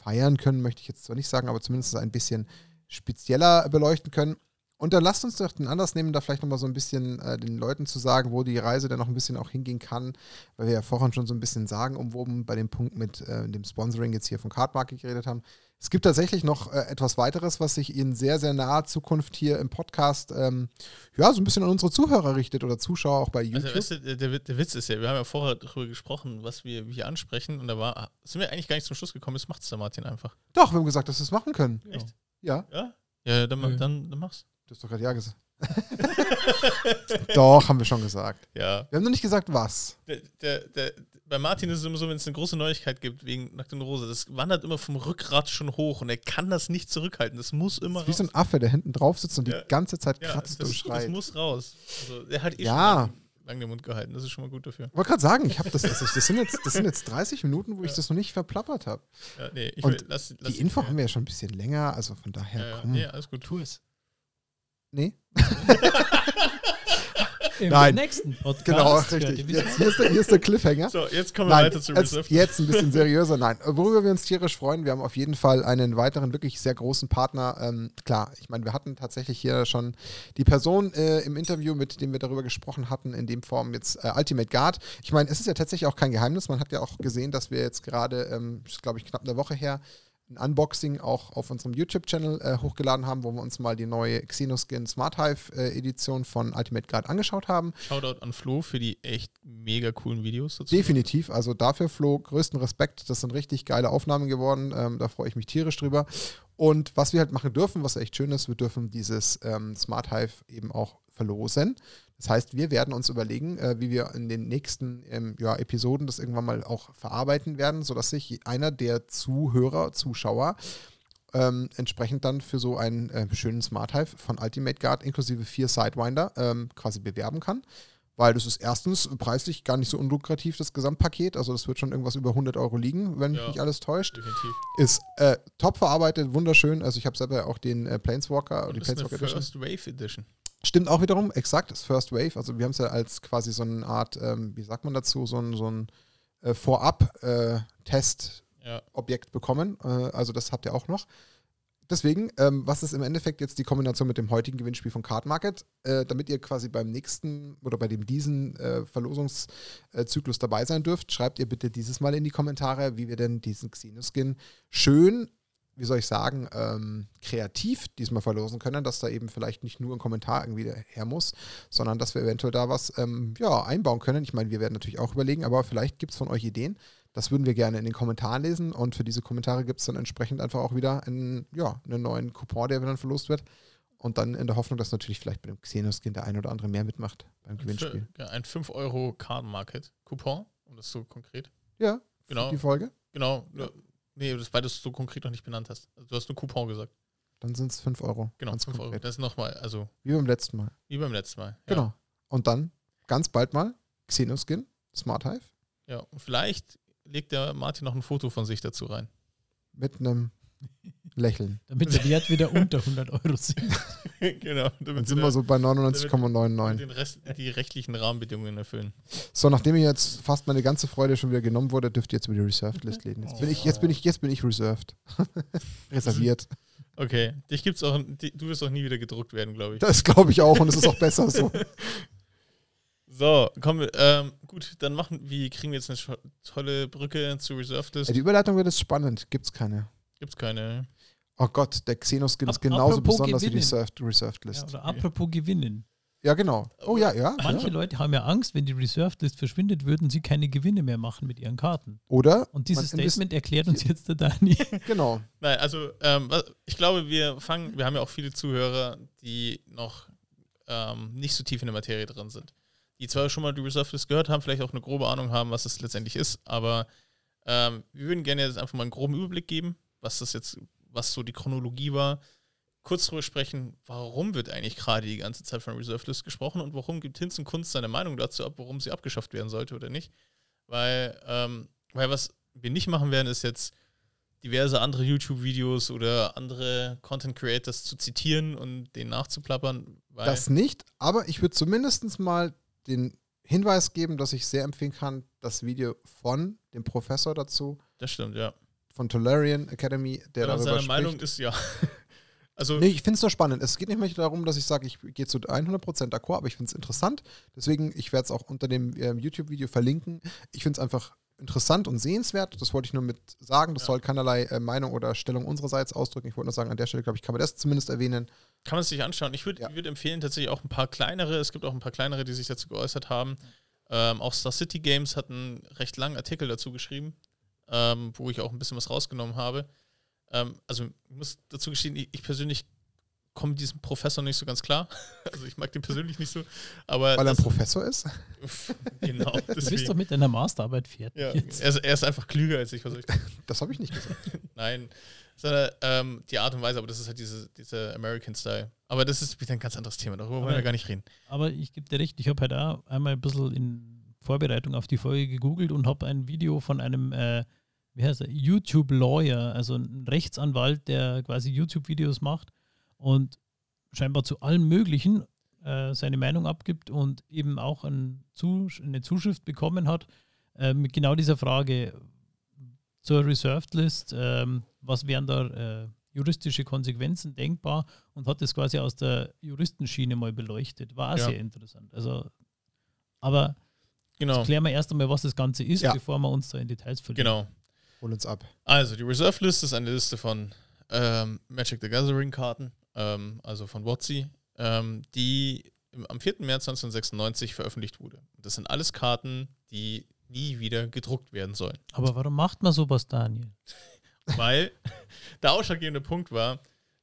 feiern können, möchte ich jetzt zwar nicht sagen, aber zumindest ein bisschen spezieller beleuchten können. Und dann lasst uns doch den Anlass nehmen, da vielleicht nochmal so ein bisschen äh, den Leuten zu sagen, wo die Reise dann noch ein bisschen auch hingehen kann, weil wir ja vorhin schon so ein bisschen sagen, umwoben bei dem Punkt mit äh, dem Sponsoring jetzt hier von Cardmarket geredet haben. Es gibt tatsächlich noch äh, etwas weiteres, was sich in sehr, sehr naher Zukunft hier im Podcast ähm, ja, so ein bisschen an unsere Zuhörer richtet oder Zuschauer auch bei YouTube. Also, weißt du, der, der Witz ist ja, wir haben ja vorher darüber gesprochen, was wir hier ansprechen und da war, sind wir eigentlich gar nicht zum Schluss gekommen, jetzt macht es der Martin einfach. Doch, wir haben gesagt, dass wir es machen können. Echt? Ja. Ja? Ja, dann, dann, dann mach's. Du hast doch gerade Ja gesagt. doch, haben wir schon gesagt. Ja. Wir haben noch nicht gesagt, was. Der, der, der, bei Martin ist es immer so, wenn es eine große Neuigkeit gibt wegen Nackt und Rose, das wandert immer vom Rückgrat schon hoch und er kann das nicht zurückhalten. Das muss immer Wie so ein Affe, der hinten drauf sitzt und Ja. die ganze Zeit Ja, kratzt das, und das schreit. muss raus. Also, der hat eh Ja. schon lang, den Mund gehalten. Das ist schon mal gut dafür. Ich wollte gerade sagen, ich habe das, also das, sind jetzt, das sind jetzt 30 Minuten, wo ich Ja. das noch nicht verplappert habe. Ja, nee, ich Und will, lass, lass Die Info haben wir ja schon ein bisschen länger, also von daher, Ja, ja, komm. nee, alles gut. Tu es. Nee? Im Nein. nächsten Podcast. Genau, hört ihr richtig. Jetzt, hier, ist der, hier ist der Cliffhanger. So, jetzt kommen wir Nein, weiter zu jetzt, Reserve. jetzt ein bisschen seriöser. Nein, worüber wir uns tierisch freuen, wir haben auf jeden Fall einen weiteren wirklich sehr großen Partner. Ähm, klar, ich meine, wir hatten tatsächlich hier schon die Person äh, im Interview, mit dem wir darüber gesprochen hatten, in dem Form jetzt äh, Ultimate Guard. Ich meine, es ist ja tatsächlich auch kein Geheimnis. Man hat ja auch gesehen, dass wir jetzt gerade, ähm, glaube ich, knapp eine Woche her, ein Unboxing auch auf unserem YouTube-Channel äh, hochgeladen haben, wo wir uns mal die neue Xenoskin Smart Hive äh, Edition von Ultimate Guard angeschaut haben. Shoutout an Flo für die echt mega coolen Videos dazu. Definitiv. Also dafür, Flo, größten Respekt. Das sind richtig geile Aufnahmen geworden. Ähm, da freue ich mich tierisch drüber. Und was wir halt machen dürfen, was echt schön ist, wir dürfen dieses ähm, Smart Hive eben auch verlosen. Das heißt, wir werden uns überlegen, äh, wie wir in den nächsten ähm, ja, Episoden das irgendwann mal auch verarbeiten werden, sodass sich einer der Zuhörer, Zuschauer ähm, entsprechend dann für so einen äh, schönen Smart Hive von Ultimate Guard inklusive vier Sidewinder ähm, quasi bewerben kann weil das ist erstens preislich gar nicht so unlukrativ, das Gesamtpaket. Also das wird schon irgendwas über 100 Euro liegen, wenn mich Ja. nicht alles täuscht. Definitiv. Ist äh, top verarbeitet, wunderschön. Also ich habe selber auch den äh, Planeswalker, oder Und die Planeswalker Edition. First Wave Edition. Stimmt auch wiederum, exakt, das First Wave. Also wir haben es ja als quasi so eine Art, ähm, wie sagt man dazu, so ein, so ein äh, Vorab-Test-Objekt Ja. bekommen. Äh, also das habt ihr auch noch. Deswegen, ähm, was ist im Endeffekt jetzt die Kombination mit dem heutigen Gewinnspiel von Card Market, äh, damit ihr quasi beim nächsten oder bei dem diesen äh, Verlosungszyklus dabei sein dürft, schreibt ihr bitte dieses Mal in die Kommentare, wie wir denn diesen Xenoskin schön, wie soll ich sagen, ähm, kreativ diesmal verlosen können, dass da eben vielleicht nicht nur ein Kommentar irgendwie her muss, sondern dass wir eventuell da was ähm, ja, einbauen können. Ich meine, wir werden natürlich auch überlegen, aber vielleicht gibt es von euch Ideen. Das würden wir gerne in den Kommentaren lesen und für diese Kommentare gibt es dann entsprechend einfach auch wieder einen, ja, einen neuen Coupon, der dann verlost wird. Und dann in der Hoffnung, dass natürlich vielleicht bei dem Xenoskin der ein oder andere mehr mitmacht beim Gewinnspiel. Ja, ein 5 Euro Card Market Coupon, um das so konkret. Ja, Genau. die Folge. Genau. Ja. Nee, das, weil du es so konkret noch nicht benannt hast. Also du hast nur Coupon gesagt. Dann sind es 5 Euro. Genau, Ganz 5 Euro. Das ist nochmal, also Wie beim letzten Mal. wie beim letzten Mal. Ja. Genau. Und dann ganz bald mal Xenoskin, Smart Hive, Ja, und vielleicht legt der Martin noch ein Foto von sich dazu rein. mit einem Lächeln. Damit der Wert wieder unter 100 Euro sinkt. genau. Dann Damit sind wir so bei mit 99,99. den Rest, die rechtlichen Rahmenbedingungen erfüllen. So, nachdem mir jetzt fast meine ganze Freude schon wieder genommen wurde, dürft ihr jetzt über die Reserved List reden. Jetzt bin ich, jetzt bin ich, jetzt bin ich reserved. Reserviert. Okay, dich gibt's auch, du wirst auch nie wieder gedruckt werden, glaube ich. Das glaube ich auch und es ist auch besser so. So, kommen wir, ähm, gut, dann machen, wie kriegen wir jetzt eine tolle Brücke zu Reserved List? Ja, die Überleitung wird jetzt spannend. Gibt's keine. Gibt's keine. Oh Gott, der Xenoskin ist genauso besonders wie die gewinnen. Reserved, Reserved Ja, List. oder apropos gewinnen. Ja, genau. Oh ja, ja. Manche ja. Leute haben ja Angst, wenn die Reserved List verschwindet, würden sie keine Gewinne mehr machen mit ihren Karten. Oder? Und dieses Statement erklärt uns jetzt der Dani. Genau. Nein, also ähm, ich glaube, wir fangen, wir haben ja auch viele Zuhörer, die noch ähm, nicht so tief in der Materie drin sind. Die zwar schon mal die Reserve List gehört haben, vielleicht auch eine grobe Ahnung haben, was es letztendlich ist, aber ähm, wir würden gerne jetzt einfach mal einen groben Überblick geben, was das jetzt, was so die Chronologie war. Kurz darüber sprechen, warum wird eigentlich gerade die ganze Zeit von Reserve List gesprochen und warum gibt Hinz und Kunst seine Meinung dazu ab, warum sie abgeschafft werden sollte oder nicht. Weil, ähm, weil was wir nicht machen werden, ist jetzt diverse andere YouTube-Videos oder andere Content-Creators zu zitieren und denen nachzuplappern. Das nicht, aber ich würde zumindest mal den Hinweis geben, dass ich sehr empfehlen kann, das Video von dem Professor dazu, das stimmt, ja. Von Tolarian Academy, der man darüber seiner spricht. Meinung ist, ja. Also, Nee, ich finde es nur spannend. Es geht nicht mehr darum, dass ich sage, ich gehe zu 100% d'accord, aber ich finde es interessant. Deswegen, ich werde es auch unter dem ähm, YouTube-Video verlinken. Ich finde es einfach interessant und sehenswert. Das wollte ich nur mit sagen. Das Ja. soll keinerlei äh, Meinung oder Stellung unsererseits ausdrücken. Ich wollte nur sagen, an der Stelle, glaube ich, kann man das zumindest erwähnen. kann man es sich anschauen. Ich würde Ja. würd empfehlen, tatsächlich auch ein paar kleinere. Es gibt auch ein paar kleinere, die sich dazu geäußert haben. Ähm, auch Star City Games hat einen recht langen Artikel dazu geschrieben, ähm, wo ich auch ein bisschen was rausgenommen habe. Ähm, also, ich muss dazu gestehen, ich, ich persönlich komme mit diesem Professor nicht so ganz klar. Also, ich mag den persönlich nicht so. Aber Weil er ein Professor ist. genau. Du bist Deswegen. doch mit deiner Masterarbeit fertig. Ja, er, ist, er ist einfach klüger als ich. Was ich Das habe ich nicht gesagt. Nein, sondern ähm, die Art und Weise, aber das ist halt diese, dieser American Style. Aber das ist wieder ein ganz anderes Thema, darüber wollen Aber- wir gar nicht reden. Aber ich gebe dir recht, ich habe halt auch einmal ein bisschen in Vorbereitung auf die Folge gegoogelt und habe ein Video von einem, äh, wie heißt er, YouTube-Lawyer, also ein Rechtsanwalt, der quasi YouTube-Videos macht und scheinbar zu allem Möglichen äh, seine Meinung abgibt und eben auch ein Zus eine Zuschrift bekommen hat äh, mit genau dieser Frage zur Reserved List, ähm, was wären da äh, juristische Konsequenzen denkbar und hat das quasi aus der Juristenschiene mal beleuchtet. War Ja. sehr interessant. Also, aber Genau, klären wir erst einmal, was das Ganze ist, Ja. bevor wir uns da in Details verlieren. genau. Hol uns ab. Also, die Reserve List ist eine Liste von ähm, Magic the Gathering Karten, ähm, also von WotC, ähm, die im, am 4. März 1996 veröffentlicht wurde. Das sind alles Karten, die nie wieder gedruckt werden sollen. Aber warum macht man sowas, Daniel? Weil der ausschlaggebende Punkt war,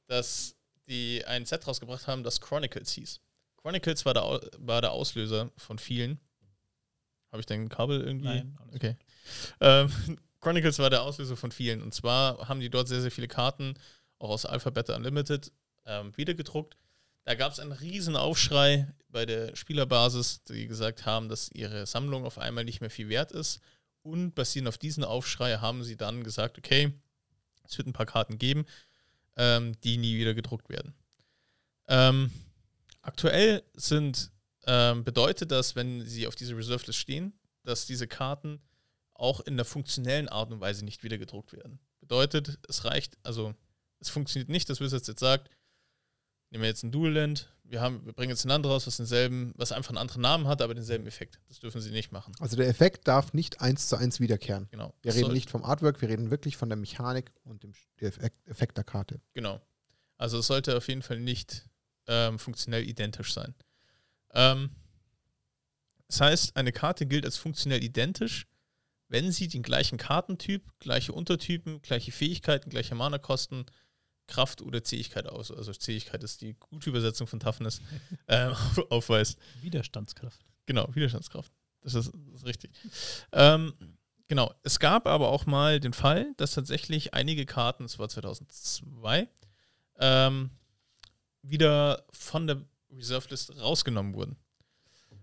dass die ein Set rausgebracht haben, das Chronicles hieß. Chronicles war der, war der Auslöser von vielen. Habe ich dein Kabel irgendwie? Nein, alles Okay. Ähm, Chronicles war der Auslöser von vielen. Und zwar haben die dort sehr, sehr viele Karten, auch aus Alphabet Unlimited, ähm, wiedergedruckt. Da gab es einen riesen Aufschrei bei der Spielerbasis, die gesagt haben, dass ihre Sammlung auf einmal nicht mehr viel wert ist. Und basierend auf diesen Aufschrei haben sie dann gesagt, okay, es wird ein paar Karten geben, ähm, die nie wieder gedruckt werden. Ähm, aktuell sind, ähm, bedeutet das, wenn sie auf dieser Reserve List stehen, dass diese Karten auch in der funktionellen Art und Weise nicht wieder gedruckt werden. Bedeutet, es reicht, also es funktioniert nicht, dass Wizards jetzt sagt, nehmen wir jetzt ein Dual Land, wir, haben, wir bringen jetzt ein anderes, was denselben, was einfach einen anderen Namen hat, aber denselben Effekt. Das dürfen sie nicht machen. Also der Effekt darf nicht eins zu eins wiederkehren. Genau. Wir Das reden nicht vom Artwork, wir reden wirklich von der Mechanik und dem Effekt, Effekt der Karte. Genau. Also es sollte auf jeden Fall nicht ähm, funktionell identisch sein. Ähm, das heißt, eine Karte gilt als funktionell identisch, wenn sie den gleichen Kartentyp, gleiche Untertypen, gleiche Fähigkeiten, gleiche Mana-Kosten, Kraft oder Zähigkeit aus. Also Zähigkeit ist die gute Übersetzung von Toughness, ähm, aufweist. Widerstandskraft. Genau, Widerstandskraft. Das ist, das ist richtig. Ähm, genau. Es gab aber auch mal den Fall, dass tatsächlich einige Karten, das war 2002, ähm, wieder von der Reserve List rausgenommen wurden.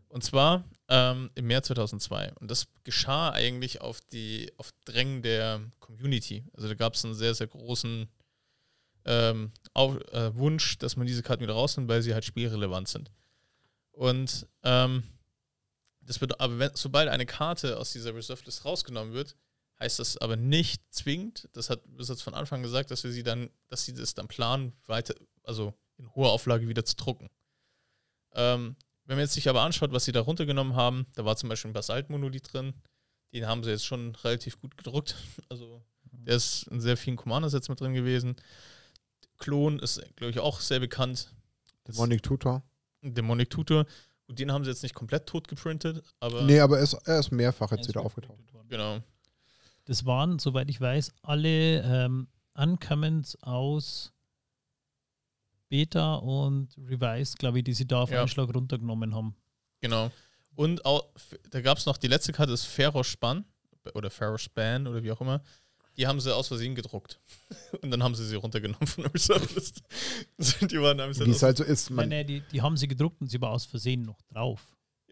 Und zwar ähm, im März 2002. Und das geschah eigentlich auf die auf Drängen der Community. Also da gab es einen sehr, sehr großen ähm, auf, äh, Wunsch, dass man diese Karten wieder rausnimmt, weil sie halt spielrelevant sind. Und ähm, das bedeutet, aber wenn, sobald eine Karte aus dieser Reserve List rausgenommen wird, heißt das aber nicht zwingend, das hat Wizards von Anfang gesagt, dass wir sie dann, dass sie das dann planen, weiter, also in hoher Auflage wieder zu drucken. Ähm, wenn man jetzt sich aber anschaut, was sie da runtergenommen haben, da war zum Beispiel ein Basalt-Monolith drin, den haben sie jetzt schon relativ gut gedruckt. Also der ist in sehr vielen Commander-Sets mit drin gewesen. Klon ist, glaube ich, auch sehr bekannt. Demonic Tutor. Demonic Tutor. Gut, den haben sie jetzt nicht komplett tot geprintet, aber Nee, aber er ist, er ist mehrfach jetzt wieder aufgetaucht. genau. Das waren, soweit ich weiß, alle ähm, Uncommons aus Beta und Revise, glaube ich, die sie da auf Ja. einen Schlag runtergenommen haben. Genau. Und auch, da gab es noch die letzte Karte, das Ferrospan oder Ferrospan oder wie auch immer. Die haben sie aus Versehen gedruckt. Und dann haben sie sie runtergenommen von der Reserve List. die waren haben sie Wie es halt so ist. Nein, Man, nein, die, die haben sie gedruckt und sie war aus Versehen noch drauf.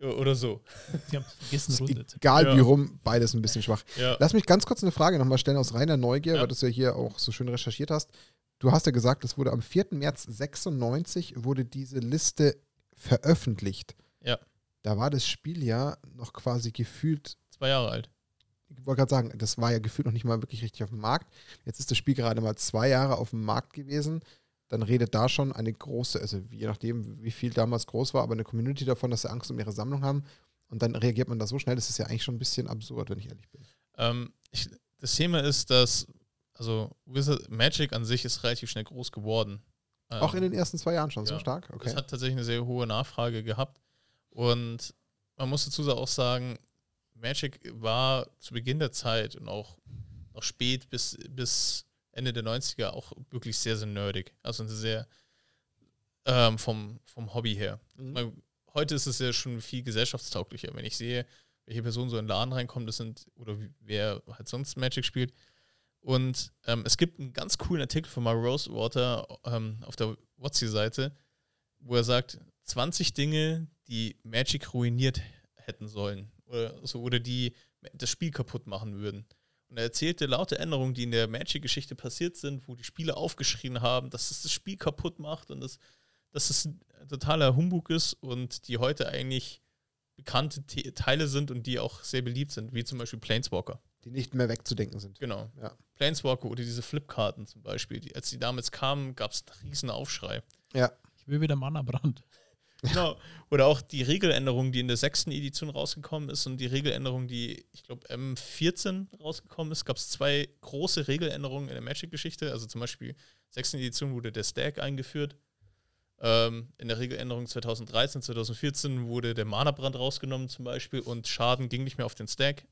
oder so. Sie haben es vergessen runterzunehmen. egal Ja. wie rum, beides ein bisschen schwach. Ja. Lass mich ganz kurz eine Frage nochmal stellen aus reiner Neugier, Ja. weil du es ja hier auch so schön recherchiert hast. Du hast ja gesagt, es wurde am 4. März 96 wurde diese Liste veröffentlicht. Ja. Da war das Spiel ja noch quasi gefühlt, Zwei Jahre alt. ich wollte gerade sagen, das war ja gefühlt noch nicht mal wirklich richtig auf dem Markt. Jetzt ist das Spiel gerade mal zwei Jahre auf dem Markt gewesen. dann redet da schon eine große, also je nachdem, wie viel damals groß war, aber eine Community davon, dass sie Angst um ihre Sammlung haben. Und dann reagiert man da so schnell, das ist ja eigentlich schon ein bisschen absurd, wenn ich ehrlich bin. Ähm, ich, das Thema ist, dass, also Wizard Magic an sich ist relativ schnell groß geworden. Ähm, Auch in den ersten zwei Jahren schon ja. so stark? Okay. Es hat tatsächlich eine sehr hohe Nachfrage gehabt. Und man muss dazu auch sagen, Magic war zu Beginn der Zeit und auch noch spät bis, bis Ende der 90er auch wirklich sehr, sehr nerdig. Also sehr ähm, vom, vom Hobby her. Mhm. Man, heute ist es ja schon viel gesellschaftstauglicher. Wenn ich sehe, welche Personen so in den Laden reinkommen, das sind, oder wer halt sonst Magic spielt. Und ähm, es gibt einen ganz coolen Artikel von Mario Rosewater ähm, auf der WotC-Seite, wo er sagt, 20 Dinge, die Magic ruiniert hätten sollen. Oder, so, oder die das Spiel kaputt machen würden. Und er erzählte laute Änderungen, die in der Magic-Geschichte passiert sind, wo die Spieler aufgeschrien haben, dass es das Spiel kaputt macht und das, dass es ein totaler Humbug ist und die heute eigentlich bekannte Te Teile sind und die auch sehr beliebt sind, wie zum Beispiel Planeswalker. Die nicht mehr wegzudenken sind. Genau. Ja. Planeswalker oder diese Flipkarten zum Beispiel. Die, als die damals kamen, gab es einen riesen Aufschrei. Ja. Ich will wieder Mana-Brand. Genau. Oder auch die Regeländerung, die in der sechsten Edition rausgekommen ist und die Regeländerung, die, ich glaube, M14 rausgekommen ist, gab es zwei große Regeländerungen in der Magic-Geschichte. Also zum Beispiel in der sechsten Edition wurde der Stack eingeführt. Ähm, in der Regeländerung 2013, 2014 wurde der Mana-Brand rausgenommen zum Beispiel und Schaden ging nicht mehr auf den Stack.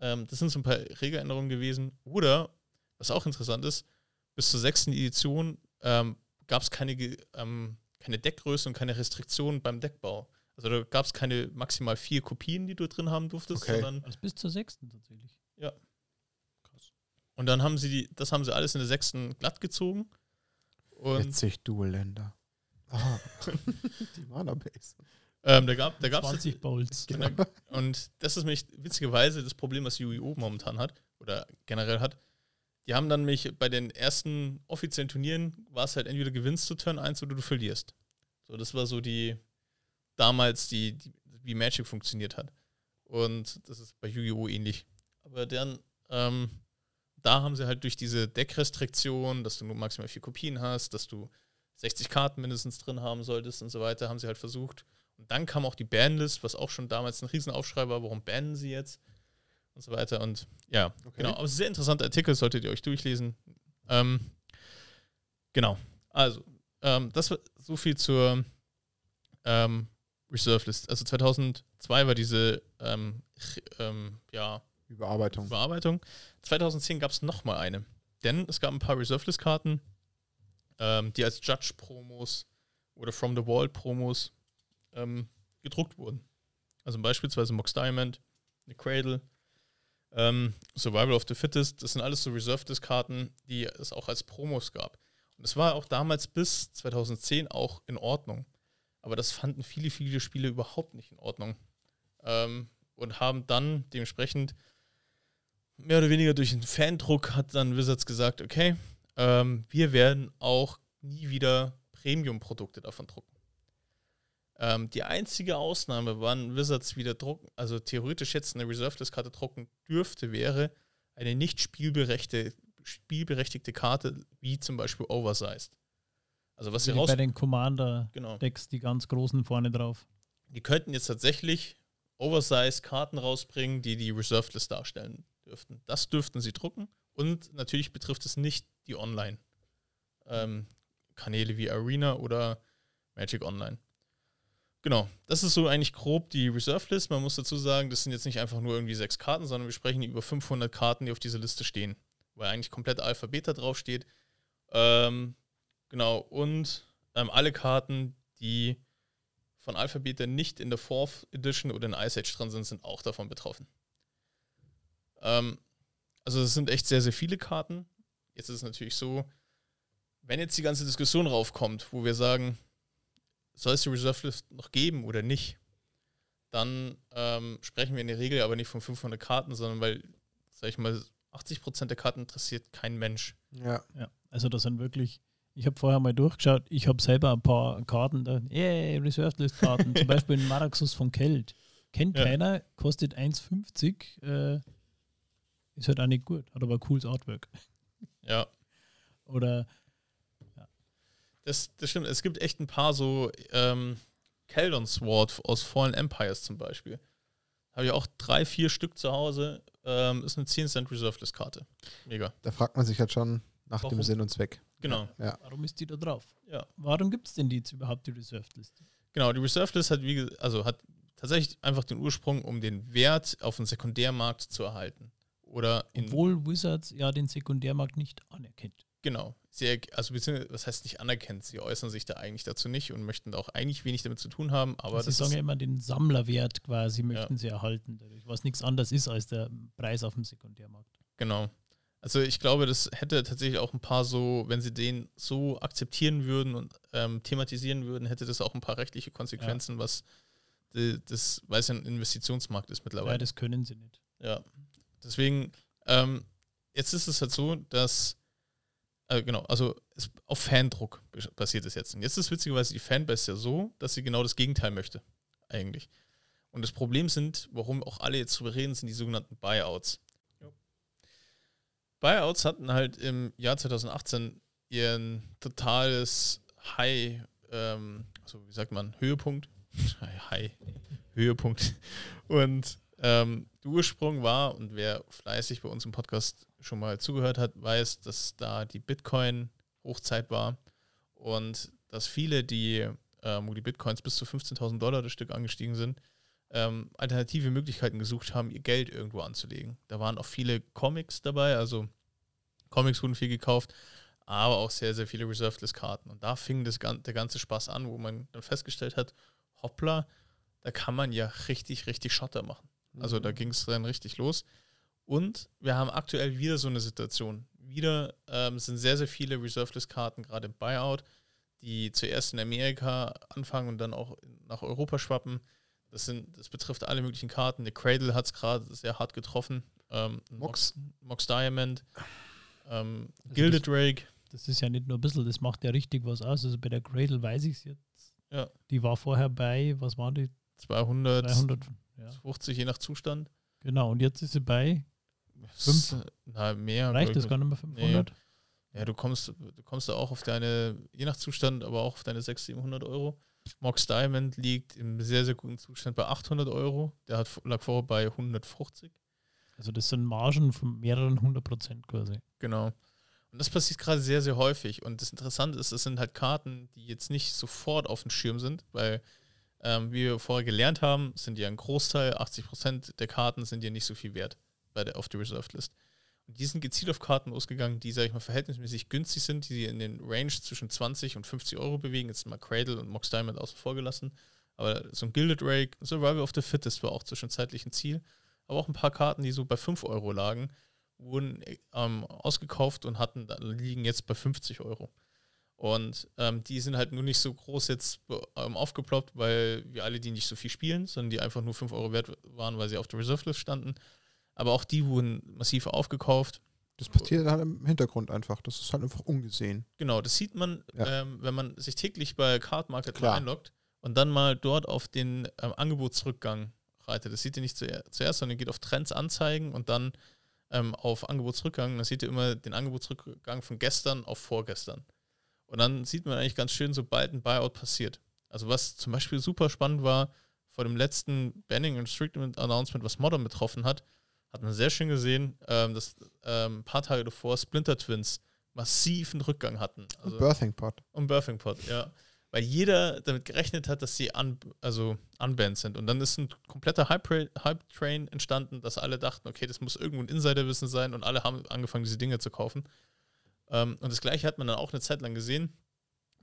Ähm, das sind so ein paar Regeländerungen gewesen. Oder, was auch interessant ist, bis zur sechsten Edition ähm, gab es keine ähm, keine Deckgröße und keine Restriktionen beim Deckbau. Also da gab es keine maximal vier Kopien, die du drin haben durftest, Okay. sondern Also bis zur sechsten tatsächlich. und dann haben sie die, das haben sie alles in der sechsten glatt gezogen. Und Witzig, Dual-Länder. Ah. die Mana-Base. Ähm, da gab da gab's 20 Bowls. Genau. und das ist nämlich witzigerweise das Problem, was Yu-Gi-Oh! momentan hat oder generell hat. Die haben dann mich bei den ersten offiziellen Turnieren war es halt entweder gewinnst du Turn 1 oder du verlierst. So, das war so die damals die, die wie Magic funktioniert hat. Und das ist bei Yu-Gi-Oh! ähnlich. Aber dann, ähm, da haben sie halt durch diese Deckrestriktion, dass du nur maximal vier Kopien hast, dass du 60 Karten mindestens drin haben solltest und so weiter, haben sie halt versucht. Und dann kam auch die Banlist, was auch schon damals ein Riesenaufschrei war, warum bannen sie jetzt und so weiter. Und ja, Okay. genau. Aber sehr interessanter Artikel, solltet ihr euch durchlesen. Ähm, genau. Also, ähm, das war so viel zur ähm, Reserve List. Also 2002 war diese ähm, ähm, ja, Überarbeitung. Überarbeitung. 2010 gab es nochmal eine. Denn es gab ein paar Reserve List Karten, ähm, die als Judge-Promos oder From the Wall-Promos ähm, gedruckt wurden. Also beispielsweise Mox Diamond, eine Cradle, ähm, Survival of the Fittest, das sind alles so Reserve List Karten, die es auch als Promos gab. Und es war auch damals bis 2010 auch in Ordnung. Aber das fanden viele, viele Spiele überhaupt nicht in Ordnung. Ähm, und haben dann dementsprechend mehr oder weniger durch den Fandruck hat dann Wizards gesagt, okay, ähm, wir werden auch nie wieder Premium-Produkte davon drucken. Ähm, die einzige Ausnahme, wann Wizards wieder drucken, also theoretisch jetzt eine Reserve-List-Karte drucken dürfte, wäre eine nicht spielberechtigte, spielberechtigte Karte, wie zum Beispiel Oversized. Also was sie Wie raus... bei den Commander-Decks, Genau. die ganz großen vorne drauf. Die könnten jetzt tatsächlich Oversize-Karten rausbringen, die die Reserved List darstellen dürften. Das dürften sie drucken. Und natürlich betrifft es nicht die Online-Kanäle wie Arena oder Magic Online. Genau, das ist so eigentlich grob die Reserved List. Man muss dazu sagen, das sind jetzt nicht einfach nur irgendwie sechs Karten, sondern wir sprechen über 500 Karten, die auf dieser Liste stehen, weil eigentlich komplett Alphabet da drauf steht. Ähm, genau, und ähm, alle Karten, die von Alphabet nicht in der Fourth Edition oder in Ice Age drin sind, sind auch davon betroffen. Ähm, also es sind echt sehr, sehr viele Karten. Jetzt ist es natürlich so, wenn jetzt die ganze Diskussion raufkommt, wo wir sagen, soll es die Reserve List noch geben oder nicht, dann ähm, sprechen wir in der Regel aber nicht von 500 Karten, sondern weil, sag ich mal, 80% der Karten interessiert kein Mensch. Ja. Ja, also das sind wirklich, ich habe vorher mal durchgeschaut, ich habe selber ein paar Karten da, yeah, Reserved List Karten, zum Beispiel ein Maraxus von Kelt. Kennt Ja. keiner, kostet 1,50, äh, ist halt auch nicht gut, hat aber cooles Artwork. Ja, Oder Das, das stimmt. Es gibt echt ein paar so ähm, Keldon Sword aus Fallen Empires zum Beispiel. Habe ich auch drei, vier Stück zu Hause. Ähm, ist eine 10 Cent Reserveless Karte. Mega. Da fragt man sich halt schon nach Warum? dem Sinn und Zweck. Genau. Ja. Warum ist die da drauf? Ja. Warum gibt es denn die jetzt überhaupt, die Reserved-Liste? Genau, die Reserved List hat, wie, also hat tatsächlich einfach den Ursprung, um den Wert auf dem Sekundärmarkt zu erhalten. Oder Obwohl Wizards ja den Sekundärmarkt nicht anerkennt. Genau, sie, also beziehungsweise, was heißt nicht anerkennt, sie äußern sich da eigentlich dazu nicht und möchten da auch eigentlich wenig damit zu tun haben, aber sie das sagen ja immer, den Sammlerwert quasi möchten sie erhalten, dadurch, was nichts anderes ist als der Preis auf dem Sekundärmarkt. Genau. Also ich glaube, das hätte tatsächlich auch ein paar so, wenn sie den so akzeptieren würden und ähm, thematisieren würden, hätte das auch ein paar rechtliche Konsequenzen, was die, das, weil es ja ein Investitionsmarkt ist Ja, mittlerweile. das können sie nicht. Ja. Deswegen, ähm, jetzt ist es halt so, dass, äh, genau, also es, auf Fandruck passiert es jetzt. Und jetzt ist witzigerweise die Fanbase ja so, dass sie genau das Gegenteil möchte, eigentlich. Und das Problem sind, warum auch alle jetzt drüber reden, sind die sogenannten Buyouts. Buyouts hatten halt im Jahr 2018 ihren totales High, ähm, also wie sagt man, Höhepunkt. High, Höhepunkt. Und ähm, der Ursprung war, und wer fleißig bei uns im Podcast schon mal zugehört hat, weiß, dass da die Bitcoin-Hochzeit war und dass viele, die, ähm, wo die Bitcoins bis zu 15.000 Dollar das Stück angestiegen sind, ähm, alternative Möglichkeiten gesucht haben, ihr Geld irgendwo anzulegen. Da waren auch viele Comics dabei, also Comics wurden viel gekauft, aber auch sehr, sehr viele Reserved-List-Karten. Und da fing das, der ganze Spaß an, wo man dann festgestellt hat, hoppla, da kann man ja richtig, richtig Schotter machen. Also da ging es dann richtig los. Und wir haben aktuell wieder so eine Situation. Wieder ähm, sind sehr, sehr viele Reserved-List-Karten, gerade im Buyout, die zuerst in Amerika anfangen und dann auch nach Europa schwappen. Das, sind, das betrifft alle möglichen Karten. Der Cradle hat es gerade sehr hart getroffen. Ähm, Mox. Mox Diamond. Ähm, Also Gilded das- Drake. Das ist ja nicht nur ein bisschen, das macht ja richtig was aus. Also bei der Cradle weiß ich es jetzt. Ja. Die war vorher bei, was waren die? 200, 300. Ja. 50 je nach Zustand. Genau, und jetzt ist sie bei, Fünf? Na, mehr. reicht das gar nicht mehr 500? Ja, du kommst, du kommst da auch auf deine, je nach Zustand, aber auch auf deine 600, 700 Euro. Mox Diamond liegt im sehr, sehr guten Zustand bei 800 Euro. Der hat, lag vorher bei 150. Also das sind Margen von mehreren hundert Prozent quasi. Genau. Und das passiert gerade sehr, sehr häufig. Und das Interessante ist, es sind halt Karten, die jetzt nicht sofort auf dem Schirm sind, weil, ähm, wie wir vorher gelernt haben, sind ja ein Großteil, 80% der Karten sind ja nicht so viel wert bei der, auf der Reserved List. Und die sind gezielt auf Karten losgegangen, die, sag ich mal, verhältnismäßig günstig sind, die in den Range zwischen 20 und 50 Euro bewegen. Jetzt mal Cradle und Mox Diamond außen vor gelassen. Aber so ein Gilded Rake, Survival of the Fittest war auch zwischenzeitlich ein Ziel. Aber auch ein paar Karten, die so bei 5 Euro lagen, wurden ähm, ausgekauft und hatten, liegen jetzt bei 50 Euro. Und ähm, die sind halt nur nicht so groß jetzt ähm, aufgeploppt, weil wir alle die nicht so viel spielen, sondern die einfach nur 5 Euro wert waren, weil sie auf der Reserve List standen. Aber auch die wurden massiv aufgekauft. Das passiert halt im Hintergrund einfach. Das ist halt einfach ungesehen. Genau, das sieht man, Ja. ähm, wenn man sich täglich bei Card Market Klar. einloggt und dann mal dort auf den ähm, Angebotsrückgang reitet. Das sieht ihr nicht zuer zuerst, sondern ihr geht auf Trends anzeigen und dann ähm, auf Angebotsrückgang. Dann seht ihr immer den Angebotsrückgang von gestern auf vorgestern. Und dann sieht man eigentlich ganz schön, sobald ein Buyout passiert. Also was zum Beispiel super spannend war, vor dem letzten Banning and Restrictment Announcement, was Modern betroffen hat, hat man sehr schön gesehen, ähm, dass ähm, ein paar Tage davor Splinter Twins massiven Rückgang hatten. Also, Und Birthing Pod. und Birthing Pod, ja. Weil jeder damit gerechnet hat, dass sie un, also unbanned sind. Und dann ist ein kompletter Hype- Hype-Train entstanden, dass alle dachten, okay, das muss irgendwo ein Insiderwissen sein und alle haben angefangen, diese Dinge zu kaufen. Ähm, und das gleiche hat man dann auch eine Zeit lang gesehen.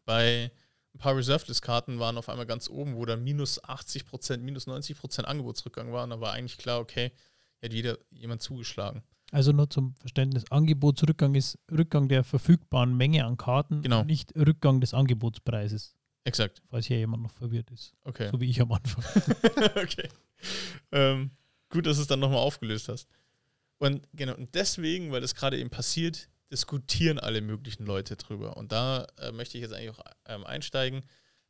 Bei ein paar Reserved-List-Karten waren auf einmal ganz oben, wo dann minus 80%, minus 90% Angebotsrückgang war. Und da war eigentlich klar, okay, hat jeder jemand zugeschlagen. Also nur zum Verständnis, Angebotsrückgang ist Rückgang der verfügbaren Menge an Karten, Genau. nicht Rückgang des Angebotspreises, Exakt. falls hier jemand noch verwirrt ist. Okay. So wie ich am Anfang. okay. Ähm, gut, dass du es dann nochmal aufgelöst hast. Und genau, und deswegen, weil das gerade eben passiert, diskutieren alle möglichen Leute drüber. Und da äh, möchte ich jetzt eigentlich auch ähm, einsteigen,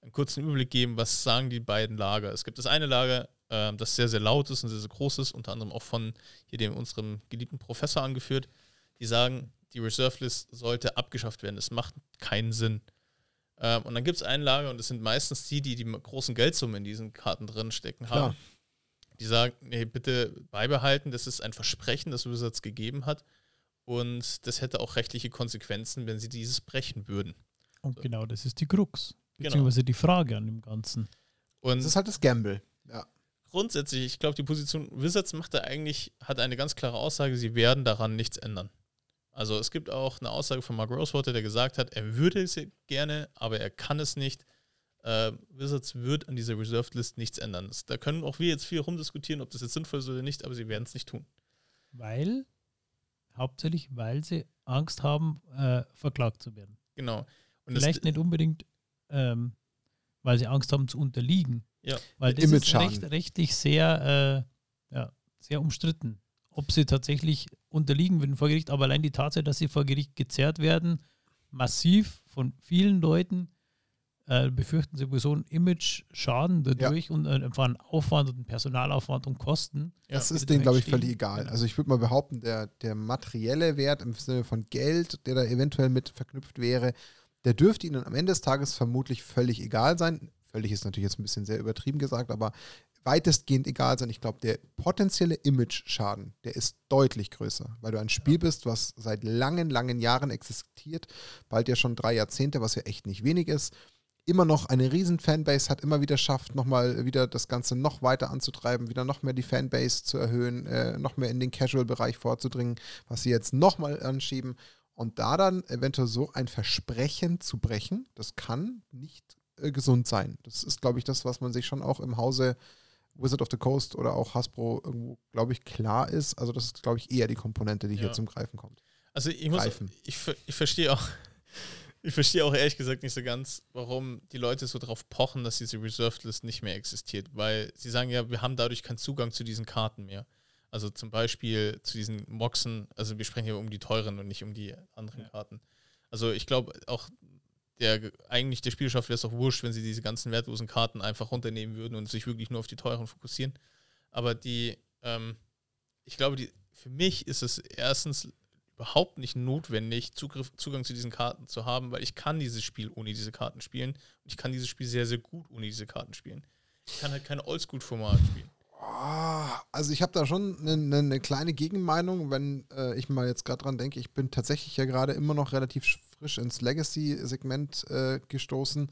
einen kurzen Überblick geben, was sagen die beiden Lager. Es gibt das eine Lager, ähm, das sehr, sehr laut ist und sehr, sehr groß ist, unter anderem auch von hier dem unserem geliebten Professor angeführt, die sagen, die Reserve List sollte abgeschafft werden. Es macht keinen Sinn. Ähm, und dann gibt es ein Lager und das sind meistens die, die die großen Geldsummen in diesen Karten drin stecken haben. Klar. Die sagen, nee, bitte beibehalten, das ist ein Versprechen, das Wizards gegeben hat. Und das hätte auch rechtliche Konsequenzen, wenn sie dieses brechen würden. Und So. genau das ist die Krux. Genau. Beziehungsweise die Frage an dem Ganzen. Und Das ist halt das Gamble. Ja. Grundsätzlich, ich glaube, die Position Wizards macht da eigentlich, hat eine ganz klare Aussage, sie werden daran nichts ändern. Also es gibt auch eine Aussage von Mark Rosewater, der gesagt hat, er würde es gerne, aber er kann es nicht. Äh, Wizards wird an dieser Reserved List nichts ändern. Das, da können auch wir jetzt viel rumdiskutieren, ob das jetzt sinnvoll ist oder nicht, aber sie werden es nicht tun. Weil, hauptsächlich, weil sie Angst haben, äh, verklagt zu werden. Genau. Und das- Vielleicht nicht unbedingt, ähm, weil sie Angst haben zu unterliegen. Ja. Weil das ist Image-Schaden. recht, rechtlich sehr, äh, ja, sehr umstritten. Ob sie tatsächlich unterliegen würden vor Gericht, aber allein die Tatsache, dass sie vor Gericht gezerrt werden, massiv von vielen Leuten, äh, befürchten sie sowieso einen Image-Schaden dadurch und äh, einfach einen Aufwand und einen Personalaufwand und Kosten. Ja, Das die ist denen, glaube ich, völlig egal. Genau. Also ich würde mal behaupten, der, der materielle Wert im Sinne von Geld, der da eventuell mit verknüpft wäre, der dürfte ihnen am Ende des Tages vermutlich völlig egal sein. Völlig ist natürlich jetzt ein bisschen sehr übertrieben gesagt, aber weitestgehend egal sein. Ich glaube, der potenzielle Image-Schaden, der ist deutlich größer, weil du ein Spiel bist, was seit langen, langen Jahren existiert, bald ja schon drei Jahrzehnte, was ja echt nicht wenig ist immer noch eine riesen Fanbase hat, immer wieder schafft, nochmal wieder das Ganze noch weiter anzutreiben, wieder noch mehr die Fanbase zu erhöhen, äh, noch mehr in den Casual-Bereich vorzudringen, was sie jetzt nochmal anschieben. Und da dann eventuell so ein Versprechen zu brechen, das kann nicht äh, gesund sein. Das ist, glaube ich, das, was man sich schon auch im Hause Wizard of the Coast oder auch Hasbro irgendwo, glaube ich, klar ist. Also das ist, glaube ich, eher die Komponente, die hier Ja. zum Greifen kommt. Also ich muss, Greifen. ich, ich verstehe auch, ich verstehe auch ehrlich gesagt nicht so ganz, warum die Leute so drauf pochen, dass diese Reserved List nicht mehr existiert, weil sie sagen ja, wir haben dadurch keinen Zugang zu diesen Karten mehr. Also zum Beispiel zu diesen Moxen, also wir sprechen hier um die teuren und nicht um die anderen Ja. Karten. Also ich glaube auch, der eigentlich der Spielschaft wäre es auch wurscht, wenn sie diese ganzen wertlosen Karten einfach runternehmen würden und sich wirklich nur auf die teuren fokussieren. Aber die, ähm, ich glaube, die, für mich ist es erstens überhaupt nicht notwendig, Zugriff, Zugang zu diesen Karten zu haben, weil ich kann dieses Spiel ohne diese Karten spielen und ich kann dieses Spiel sehr, sehr gut ohne diese Karten spielen. Ich kann halt kein Oldschool-Format spielen. Ah, Also ich habe da schon eine, eine kleine Gegenmeinung, wenn äh, ich mal jetzt gerade dran denke, ich bin tatsächlich ja gerade immer noch relativ sch- frisch ins Legacy-Segment äh, gestoßen.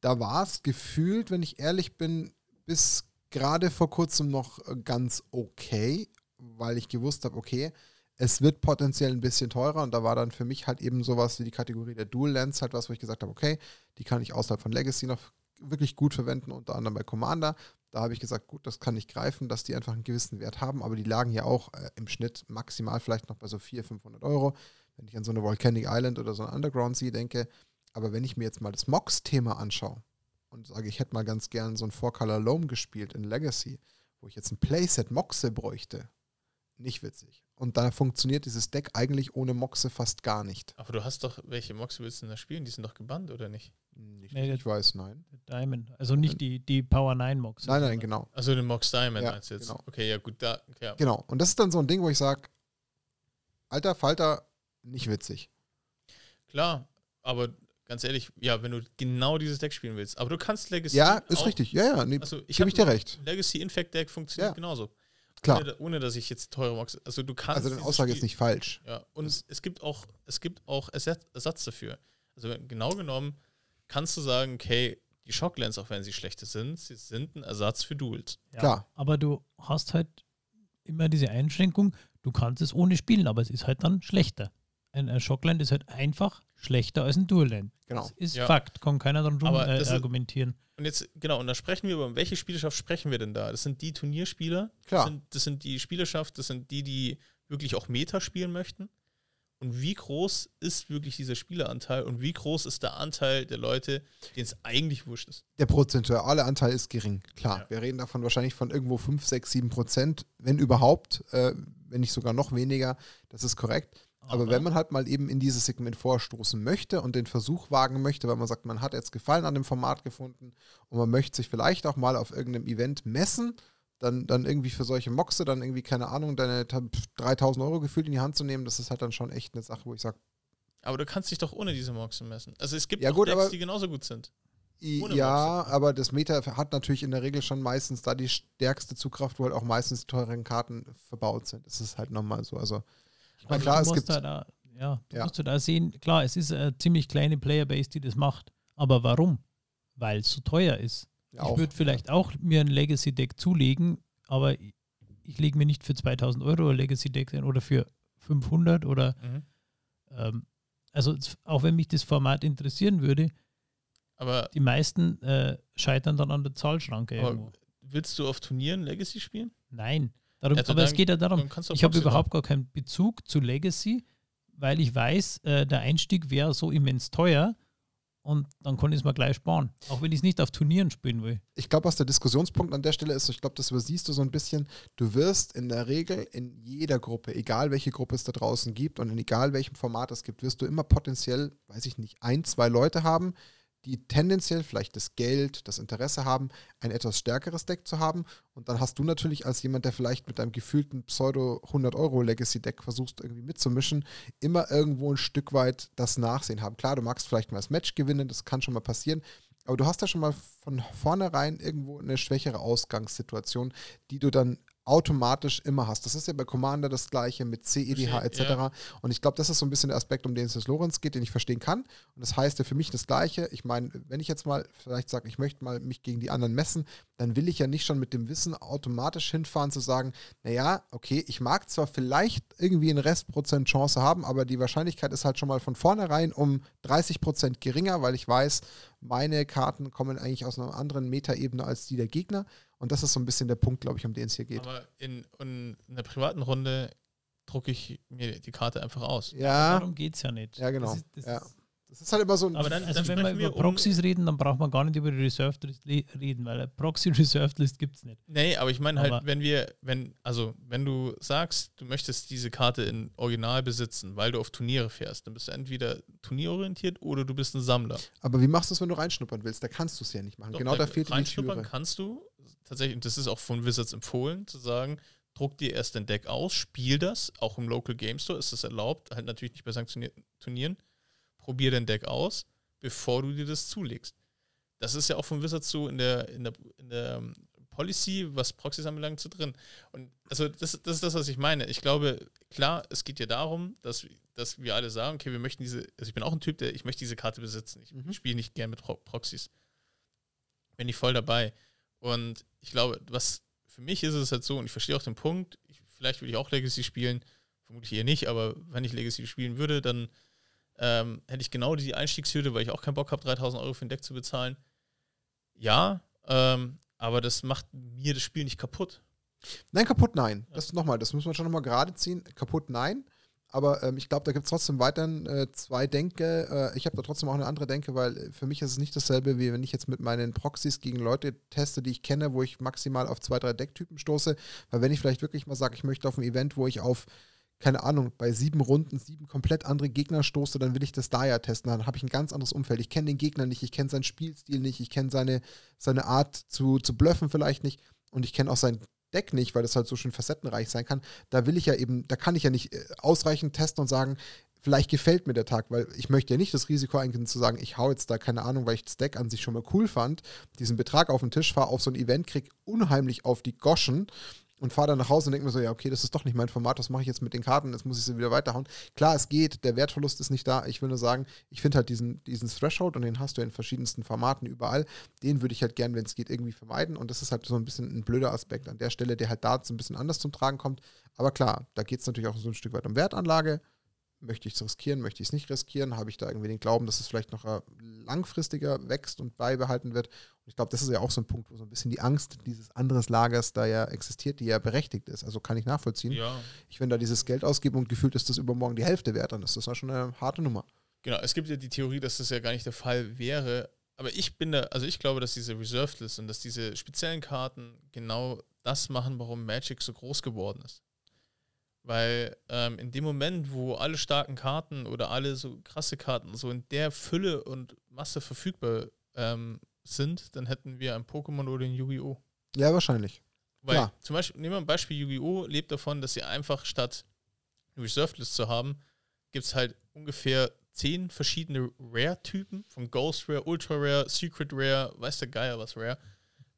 Da war es gefühlt, wenn ich ehrlich bin, bis gerade vor kurzem noch äh, ganz okay, weil ich gewusst habe, okay, es wird potenziell ein bisschen teurer und da war dann für mich halt eben sowas wie die Kategorie der Dual Lens halt was, wo ich gesagt habe, okay, die kann ich außerhalb von Legacy noch wirklich gut verwenden, unter anderem bei Commander. Da habe ich gesagt, gut, das kann ich greifen, dass die einfach einen gewissen Wert haben, aber die lagen ja auch äh, im Schnitt maximal vielleicht noch bei so 400, 500 Euro, wenn ich an so eine Volcanic Island oder so ein Underground Sea denke. Aber wenn ich mir jetzt mal das Mox-Thema anschaue und sage, ich hätte mal ganz gern so ein Four-Color Loam gespielt in Legacy, wo ich jetzt ein Playset Moxe bräuchte, nicht witzig. Und da funktioniert dieses Deck eigentlich ohne Moxe fast gar nicht. Aber du hast doch, welche Mox willst du denn da spielen? Die sind doch gebannt, oder nicht? Nicht, Nee, ich weiß, nein. Diamond. Also nicht die, die Power 9 Mox. Nein, nein, genau. Also den Mox Diamond Ja, meinst du jetzt? genau. Okay, ja gut, da, ja. Genau. Und das ist dann so ein Ding, wo ich sage, alter Falter, nicht witzig. Klar, aber ganz ehrlich, ja, wenn du genau dieses Deck spielen willst, aber du kannst Legacy Ja, ist auch, richtig. Ja, ja, nee, Also ich gebe habe ich dir recht. Legacy Infect Deck funktioniert Ja. genauso. Klar. Ohne, ohne dass ich jetzt teure Mox. Also du kannst. Also deine Aussage Spiel- ist nicht falsch. Ja, und es, es gibt auch, es gibt auch Ersatz, Ersatz dafür. Also genau genommen kannst du sagen, okay, die Shocklands, auch wenn sie schlechte sind, sie sind ein Ersatz für Duels. Ja, Klar. Aber du hast halt immer diese Einschränkung, du kannst es ohne spielen, aber es ist halt dann schlechter. Ein, ein Shockland ist halt einfach schlechter als ein Dualland. Genau. Das ist Ja. Fakt, kann keiner dran rum Aber äh, das ist- argumentieren. Und jetzt, genau, und da sprechen wir über, welche Spielerschaft sprechen wir denn da? Das sind die Turnierspieler, Klar. Das, sind, das sind die Spielerschaft, das sind die, die wirklich auch Meta spielen möchten. Und wie groß ist wirklich dieser Spieleranteil und wie groß ist der Anteil der Leute, denen es eigentlich wurscht ist? Der prozentuale Anteil ist gering. Klar, Ja. wir reden davon wahrscheinlich von irgendwo 5, 6, 7 Prozent, wenn überhaupt, äh, wenn nicht sogar noch weniger. Das ist korrekt. Aber wenn man halt mal eben in dieses Segment vorstoßen möchte und den Versuch wagen möchte, weil man sagt, man hat jetzt Gefallen an dem Format gefunden und man möchte sich vielleicht auch mal auf irgendeinem Event messen, dann, dann irgendwie für solche Moxe dann irgendwie, keine Ahnung, deine ta- 3000 Euro gefühlt in die Hand zu nehmen, das ist halt dann schon echt eine Sache, wo ich sage, Aber du kannst dich doch ohne diese Moxen messen. Also es gibt Ja, gut, Decks, aber- die genauso gut sind. Ohne Ja, aber das Meta hat natürlich in der Regel schon meistens da die stärkste Zugkraft, wo halt auch meistens die teuren Karten verbaut sind. Das ist halt nochmal so. Also, ich meine, Also klar, du es musst gibt. da, da, ja, du Ja. musst da sehen, klar, es ist eine ziemlich kleine Playerbase, die das macht. Aber warum? Weil es so teuer ist. Ja, ich würde vielleicht auch mir ein Legacy-Deck zulegen, aber ich, ich lege mir nicht für 2000 Euro ein Legacy-Deck ein oder für 500 oder Mhm. ähm, also auch wenn mich das Format interessieren würde, Aber die meisten äh, scheitern dann an der Zahlschranke willst du auf Turnieren Legacy spielen? Nein. Darum, Also aber es dann- geht ja darum, ich habe überhaupt gar keinen Bezug zu Legacy, weil ich weiß, äh, der Einstieg wäre so immens teuer und dann kann ich es mir gleich sparen. Auch wenn ich es nicht auf Turnieren spielen will. ich glaube, was der Diskussionspunkt an der Stelle ist, ich glaube, das übersiehst du so ein bisschen, du wirst in der Regel in jeder Gruppe, egal welche Gruppe es da draußen gibt und in egal welchem Format es gibt, wirst du immer potenziell, weiß ich nicht, ein, zwei Leute haben, die tendenziell vielleicht das Geld, das Interesse haben, ein etwas stärkeres Deck zu haben. Und dann hast du natürlich als jemand, der vielleicht mit einem gefühlten Pseudo 100 Euro Legacy Deck versuchst irgendwie mitzumischen, immer irgendwo ein Stück weit das Nachsehen haben. Klar, du magst vielleicht mal das Match gewinnen, das kann schon mal passieren. Aber du hast ja schon mal von vornherein irgendwo eine schwächere Ausgangssituation, die du dann automatisch immer hast. Das ist ja bei Commander das gleiche mit CEDH etc. ja. Und ich glaube, das ist so ein bisschen der Aspekt, um den es Lorenz geht, den ich verstehen kann. Und das heißt ja für mich das Gleiche. Ich meine, wenn ich jetzt mal vielleicht sage, ich möchte mal mich gegen die anderen messen, dann will ich ja nicht schon mit dem Wissen automatisch hinfahren zu sagen, naja, okay, ich mag zwar vielleicht irgendwie einen Restprozent Chance haben, aber die Wahrscheinlichkeit ist halt schon mal von vornherein um 30 Prozent geringer, weil ich weiß, meine Karten kommen eigentlich aus einer anderen Metaebene als die der Gegner. Und das ist so ein bisschen der Punkt, glaube ich, um den es hier geht. Aber in, in einer privaten Runde drucke ich mir die Karte einfach aus. Ja, Darum geht es ja nicht. ja, genau. Das ist, das ja. ist, Das ist halt immer so ein. Aber dann, also dann wenn wir über um, Proxys reden, dann braucht man gar nicht über die Reserved List reden, weil eine Proxy Reserved List gibt es nicht. Nee, aber ich meine halt, wenn wir, wenn, also wenn du sagst, du möchtest diese Karte in Original besitzen, weil du auf Turniere fährst, dann bist du entweder turnierorientiert oder du bist ein Sammler. aber wie machst du es, wenn du reinschnuppern willst? Da kannst du es ja nicht machen. Doch, genau da fehlt dir die reinschnuppern kannst du tatsächlich, und das ist auch von Wizards empfohlen, zu sagen, druck dir erst dein Deck aus, spiel das, auch im Local Game Store ist das erlaubt, halt natürlich nicht bei sanktionierten Turnieren. Probier dein Deck aus, bevor du dir das zulegst. Das ist ja auch von Wizards so in der, in der, in der ähm, Policy, was Proxys anbelangt, so drin. Und also das, das ist das, was ich meine. Ich glaube, klar, es geht ja darum, dass, dass wir alle sagen, okay, wir möchten diese, also ich bin auch ein Typ, der, ich möchte diese Karte besitzen. Ich Mhm. spiele nicht gern mit Pro Proxys. Bin ich voll dabei. Und ich glaube, was für mich ist es halt so, und ich verstehe auch den Punkt, ich, vielleicht würde ich auch Legacy spielen, vermutlich eher nicht, aber wenn ich Legacy spielen würde, dann ähm, hätte ich genau die Einstiegshürde, weil ich auch keinen Bock habe, 3000 Euro für ein Deck zu bezahlen. Ja, ähm, aber das macht mir das Spiel nicht kaputt. Nein, kaputt nein. Das nochmal, das muss man schon nochmal gerade ziehen. Kaputt nein. Aber ähm, ich glaube, da gibt es trotzdem weiterhin äh, zwei Denke. Äh, ich habe da trotzdem auch eine andere Denke, weil äh, für mich ist es nicht dasselbe, wie wenn ich jetzt mit meinen Proxys gegen Leute teste, die ich kenne, wo ich maximal auf zwei, drei Decktypen stoße. Weil wenn ich vielleicht wirklich mal sage, ich möchte auf ein Event, wo ich auf, keine Ahnung, bei sieben Runden sieben komplett andere Gegner stoße, dann will ich das da ja testen. Dann habe ich ein ganz anderes Umfeld. Ich kenne den Gegner nicht, ich kenne seinen Spielstil nicht, ich kenne seine, seine Art zu, zu bluffen vielleicht nicht und ich kenne auch sein Deck nicht, weil das halt so schön facettenreich sein kann. Da will ich ja eben, da kann ich ja nicht äh, ausreichend testen und sagen, vielleicht gefällt mir der Tag, weil ich möchte ja nicht das Risiko eingehen zu sagen, ich hau jetzt da keine Ahnung, weil ich das Deck an sich schon mal cool fand, diesen Betrag auf den Tisch, fahre auf so ein Event, krieg unheimlich auf die Goschen und fahre dann nach Hause und denke mir so, ja, okay, das ist doch nicht mein Format, was mache ich jetzt mit den Karten, jetzt muss ich sie wieder weiterhauen. Klar, es geht, der Wertverlust ist nicht da. Ich will nur sagen, ich finde halt diesen, diesen Threshold und den hast du in verschiedensten Formaten überall. Den würde ich halt gern, wenn es geht, irgendwie vermeiden. Und das ist halt so ein bisschen ein blöder Aspekt an der Stelle, der halt da so ein bisschen anders zum Tragen kommt. Aber klar, da geht es natürlich auch so ein Stück weit um Wertanlage. Möchte ich es riskieren, möchte ich es nicht riskieren? Habe ich da irgendwie den Glauben, dass es vielleicht noch äh, langfristiger wächst und beibehalten wird? Und ich glaube, das ist ja auch so ein Punkt, wo so ein bisschen die Angst dieses anderes Lagers da ja existiert, die ja berechtigt ist. Also kann ich nachvollziehen. Ja. Ich, wenn da dieses Geld ausgebe und gefühlt ist das übermorgen die Hälfte wert, dann ist das ja schon eine harte Nummer. Genau, es gibt ja die Theorie, dass das ja gar nicht der Fall wäre. Aber ich bin da, also ich glaube, dass diese Reserved List und dass diese speziellen Karten genau das machen, warum Magic so groß geworden ist. Weil ähm, in dem Moment, wo alle starken Karten oder alle so krasse Karten so in der Fülle und Masse verfügbar ähm, sind, dann hätten wir ein Pokémon oder ein Yu-Gi-Oh! Ja, wahrscheinlich. Weil Klar. zum Beispiel, nehmen wir ein Beispiel, Yu-Gi-Oh! lebt davon, dass sie einfach statt eine Reserved List zu haben, gibt es halt ungefähr zehn verschiedene Rare-Typen, von Ghost Rare, Ultra Rare, Secret Rare, weiß der Geier was Rare.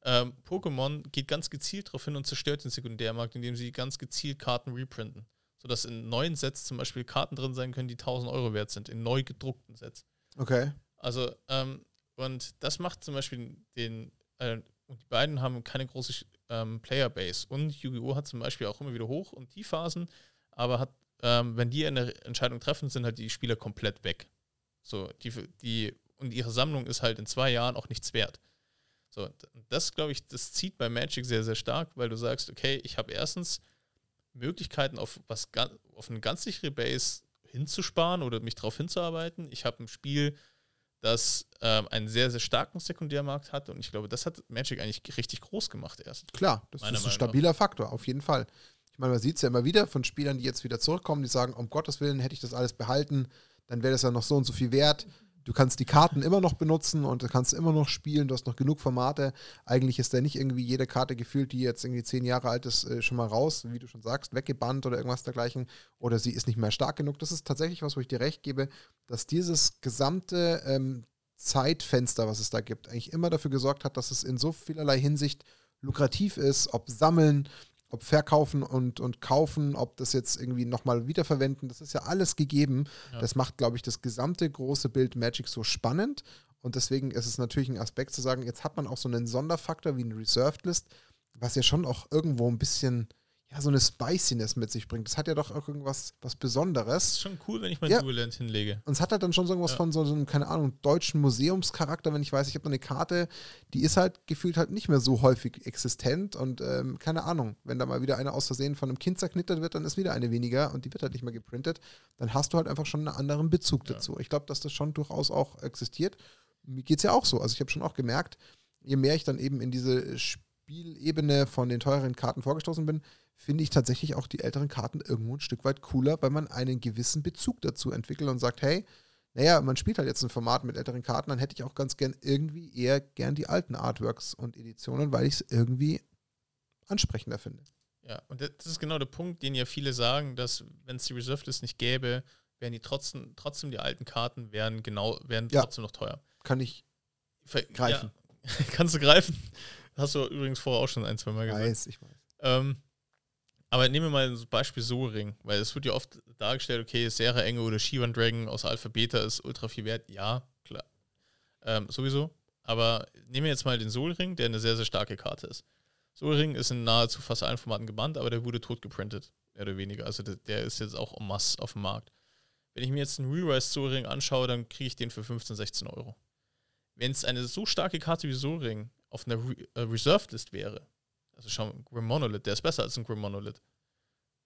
Ähm, Pokémon geht ganz gezielt darauf hin und zerstört den Sekundärmarkt, indem sie ganz gezielt Karten reprinten. Sodass in neuen Sets zum Beispiel Karten drin sein können, die 1000 Euro wert sind, in neu gedruckten Sets. Okay. Also, ähm, und das macht zum Beispiel den, äh, und die beiden haben keine große ähm, Playerbase. Und Yu-Gi-Oh! hat zum Beispiel auch immer wieder Hoch- und Tiefphasen, aber hat, ähm, wenn die eine Entscheidung treffen, sind halt die Spieler komplett weg. So, die, die, und ihre Sammlung ist halt in zwei Jahren auch nichts wert. So, das glaube ich, das zieht bei Magic sehr, sehr stark, weil du sagst, okay, ich habe erstens Möglichkeiten auf was auf eine ganz sichere Base hinzusparen oder mich darauf hinzuarbeiten. Ich habe ein Spiel, das ähm, einen sehr, sehr starken Sekundärmarkt hat und ich glaube, das hat Magic eigentlich richtig groß gemacht erst. Klar, das ist ein stabiler nach. Faktor, auf jeden Fall. Ich meine, man sieht es ja immer wieder von Spielern, die jetzt wieder zurückkommen, die sagen, um Gottes Willen hätte ich das alles behalten, dann wäre das ja noch so und so viel wert. Du kannst die Karten immer noch benutzen und du kannst immer noch spielen. Du hast noch genug Formate. Eigentlich ist da nicht irgendwie jede Karte gefühlt, die jetzt irgendwie zehn Jahre alt ist, äh, schon mal raus, wie du schon sagst, weggebannt oder irgendwas dergleichen. Oder sie ist nicht mehr stark genug. Das ist tatsächlich was, wo ich dir recht gebe, dass dieses gesamte ähm, Zeitfenster, was es da gibt, eigentlich immer dafür gesorgt hat, dass es in so vielerlei Hinsicht lukrativ ist, ob Sammeln, ob verkaufen und, und kaufen, ob das jetzt irgendwie nochmal wiederverwenden, das ist ja alles gegeben. Ja. Das macht, glaube ich, das gesamte große Bild Magic so spannend. Und deswegen ist es natürlich ein Aspekt zu sagen, jetzt hat man auch so einen Sonderfaktor wie eine Reserved List, was ja schon auch irgendwo ein bisschen ja, so eine Spiciness mit sich bringt. Das hat ja doch auch irgendwas was Besonderes. Das ist schon cool, wenn ich mein ja. Dueland hinlege. Und es hat halt dann schon so irgendwas ja. von so, so einem, keine Ahnung, deutschen Museumscharakter, wenn ich weiß, ich habe noch eine Karte, die ist halt gefühlt halt nicht mehr so häufig existent und ähm, keine Ahnung, wenn da mal wieder eine aus Versehen von einem Kind zerknittert wird, dann ist wieder eine weniger und die wird halt nicht mehr geprintet, dann hast du halt einfach schon einen anderen Bezug ja. dazu. Ich glaube, dass das schon durchaus auch existiert. Mir geht es ja auch so. Also ich habe schon auch gemerkt, je mehr ich dann eben in diese Spielebene von den teuren Karten vorgestoßen bin, finde ich tatsächlich auch die älteren Karten irgendwo ein Stück weit cooler, weil man einen gewissen Bezug dazu entwickelt und sagt, hey, naja, man spielt halt jetzt ein Format mit älteren Karten, dann hätte ich auch ganz gern irgendwie eher gern die alten Artworks und Editionen, weil ich es irgendwie ansprechender finde. Ja, und das ist genau der Punkt, den ja viele sagen, dass wenn es die Reserved List nicht gäbe, wären die trotzdem, trotzdem die alten Karten wären genau, wären ja. trotzdem noch teuer. Kann ich greifen. Ja. Kannst du greifen? Hast du übrigens vorher auch schon ein, zwei Mal gesagt. Ich weiß, ich weiß. Ähm, aber nehmen wir mal das Beispiel So-Ring, weil es wird ja oft dargestellt, okay, Serra Enge oder Shivan Dragon aus Alpha Beta ist ultra viel wert. Ja, klar. Ähm, sowieso. Aber nehmen wir jetzt mal den Sol-Ring, der eine sehr, sehr starke Karte ist. Sol-Ring ist in nahezu fast allen Formaten gebannt, aber der wurde tot geprintet, mehr oder weniger. Also der, der ist jetzt auch en masse auf dem Markt. Wenn ich mir jetzt einen Re-Rise Sol-Ring anschaue, dann kriege ich den für 15, 16 Euro. Wenn es eine so starke Karte wie Sol-Ring auf einer Re äh, Reserved List wäre, also schau, Grim Monolith, der ist besser als ein Grim Monolith,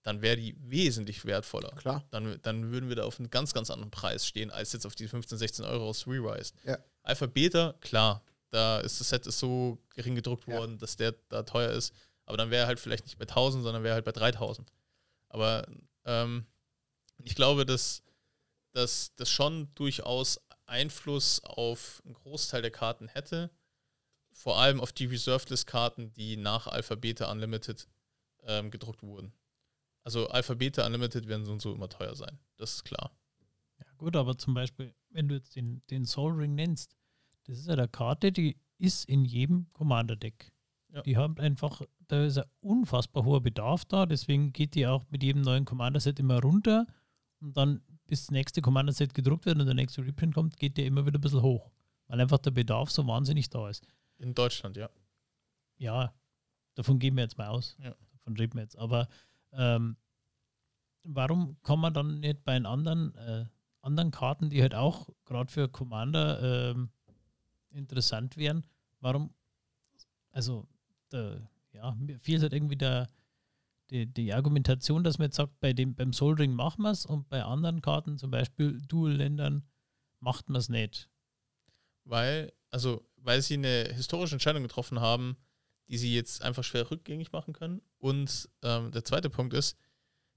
dann wäre die wesentlich wertvoller. Klar. Dann, dann würden wir da auf einen ganz, ganz anderen Preis stehen, als jetzt auf die 15, 16 Euro aus Re-Rise. Ja. Alpha Beta, klar, da ist das Set ist so gering gedruckt ja. worden, dass der da teuer ist. Aber dann wäre er halt vielleicht nicht bei 1000, sondern wäre halt bei 3000. Aber ähm, ich glaube, dass das schon durchaus Einfluss auf einen Großteil der Karten hätte vor allem auf die Reserved List Karten, die nach Alpha Beta Unlimited ähm, gedruckt wurden. Also Alpha Beta Unlimited werden so und so immer teuer sein, das ist klar. Ja gut, aber zum Beispiel, wenn du jetzt den, den Soul Ring nennst, das ist ja eine Karte, die ist in jedem Commander-Deck. Ja. Die haben einfach, da ist ein unfassbar hoher Bedarf da, deswegen geht die auch mit jedem neuen Commander-Set immer runter und dann, bis das nächste Commander-Set gedruckt wird und der nächste Reprint kommt, geht der immer wieder ein bisschen hoch, weil einfach der Bedarf so wahnsinnig da ist. In Deutschland, ja. Ja, davon gehen wir jetzt mal aus. Ja. Davon reden wir jetzt. Aber ähm, warum kann man dann nicht bei den anderen, äh, anderen Karten, die halt auch gerade für Commander ähm, interessant wären, warum, also, der, ja, mir fehlt halt irgendwie der, die, die Argumentation, dass man jetzt sagt, bei dem, beim Soul Ring machen wir es und bei anderen Karten, zum Beispiel Dual-Ländern, macht man es nicht. Weil, also weil sie eine historische Entscheidung getroffen haben, die sie jetzt einfach schwer rückgängig machen können. Und ähm, der zweite Punkt ist,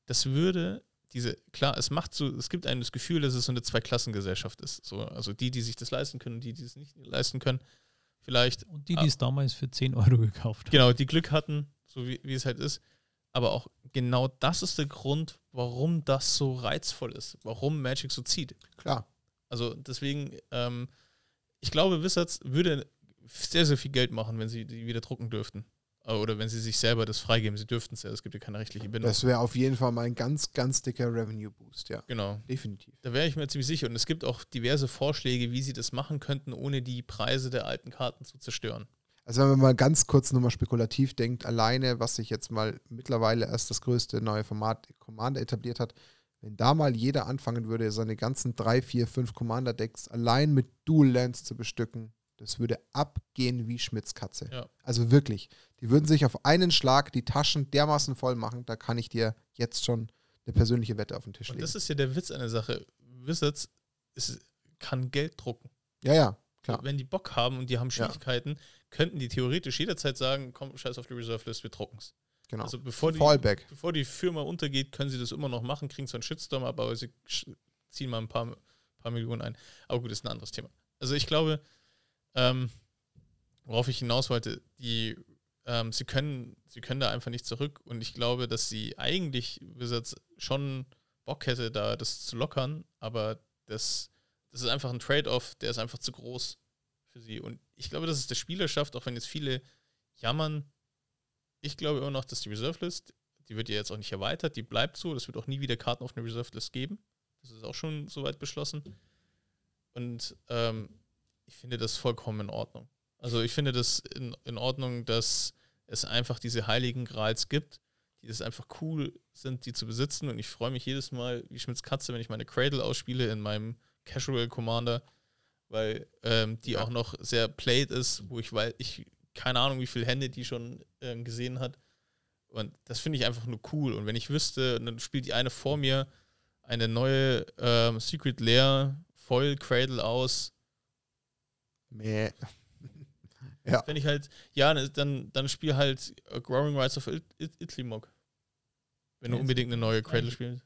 das würde diese, klar, es macht so, es gibt einem das Gefühl, dass es so eine Zweiklassengesellschaft ist. So, also die, die sich das leisten können und die, die es nicht leisten können, vielleicht. Und die, die es damals für 10 Euro gekauft haben. Genau, die Glück hatten, so wie, wie es halt ist. Aber auch genau das ist der Grund, warum das so reizvoll ist, warum Magic so zieht. Klar. Also deswegen, ähm, ich glaube, Wizards würde sehr, sehr viel Geld machen, wenn sie die wieder drucken dürften. Äh, Oder wenn sie sich selber das freigeben. Sie dürften es ja, es gibt ja keine rechtliche Bindung. Das wäre auf jeden Fall mal ein ganz, ganz dicker Revenue-Boost, ja. genau. Definitiv. Da wäre ich mir ziemlich sicher. Und es gibt auch diverse Vorschläge, wie sie das machen könnten, ohne die Preise der alten Karten zu zerstören. Also wenn man mal ganz kurz nochmal spekulativ denkt, alleine, was sich jetzt mal mittlerweile erst das größte neue Format Commander etabliert hat, wenn da mal jeder anfangen würde, seine ganzen drei, vier, fünf Commander-Decks allein mit Dual Lands zu bestücken, das würde abgehen wie Schmitz Katze. Ja. Also wirklich. Die würden sich auf einen Schlag die Taschen dermaßen voll machen, da kann ich dir jetzt schon eine persönliche Wette auf den Tisch Und legen. das ist ja der Witz an der Sache. Wizards ist, kann Geld drucken. ja, ja, klar. Wenn die Bock haben und die haben Schwierigkeiten, könnten die theoretisch jederzeit sagen, komm, scheiß auf die Reserve List, wir drucken's. Genau. Also bevor die, Fallback. bevor die Firma untergeht, können sie das immer noch machen, kriegen zwar einen Shitstorm ab, aber sie ziehen mal ein paar, paar Millionen ein. Aber gut, das ist ein anderes Thema. Also ich glaube, ähm, worauf ich hinaus wollte, die, ähm, sie können, sie können da einfach nicht zurück und ich glaube, dass sie eigentlich Wizards schon Bock hätte, da das zu lockern, aber das, das ist einfach ein Trade-off, der ist einfach zu groß für sie. Und ich glaube, dass es der Spieler schafft, auch wenn jetzt viele jammern, ich glaube immer noch, dass die Reserve List, die wird ja jetzt auch nicht erweitert, die bleibt so. Das wird auch nie wieder Karten auf eine Reserve List geben. Das ist auch schon soweit beschlossen. Und ähm, ich finde das vollkommen in Ordnung. Also ich finde das in, in Ordnung, dass es einfach diese heiligen Grals gibt, die das einfach cool sind, die zu besitzen. Und ich freue mich jedes Mal wie Schmitz Katze, wenn ich meine Cradle ausspiele in meinem Casual Commander, weil ähm, die Ja. auch noch sehr played ist, wo ich weiß, ich keine Ahnung, wie viele Hände die schon ähm, gesehen hat. Und das finde ich einfach nur cool. Und wenn ich wüsste, und dann spielt die eine vor mir eine neue ähm, Secret Lair Foil Cradle aus, Mäh. wenn ich halt, ja, ne, dann, dann spiel halt äh, Growing Rights of It- It- Itlimoc. Wenn du Ja, unbedingt eine neue Cradle spielst.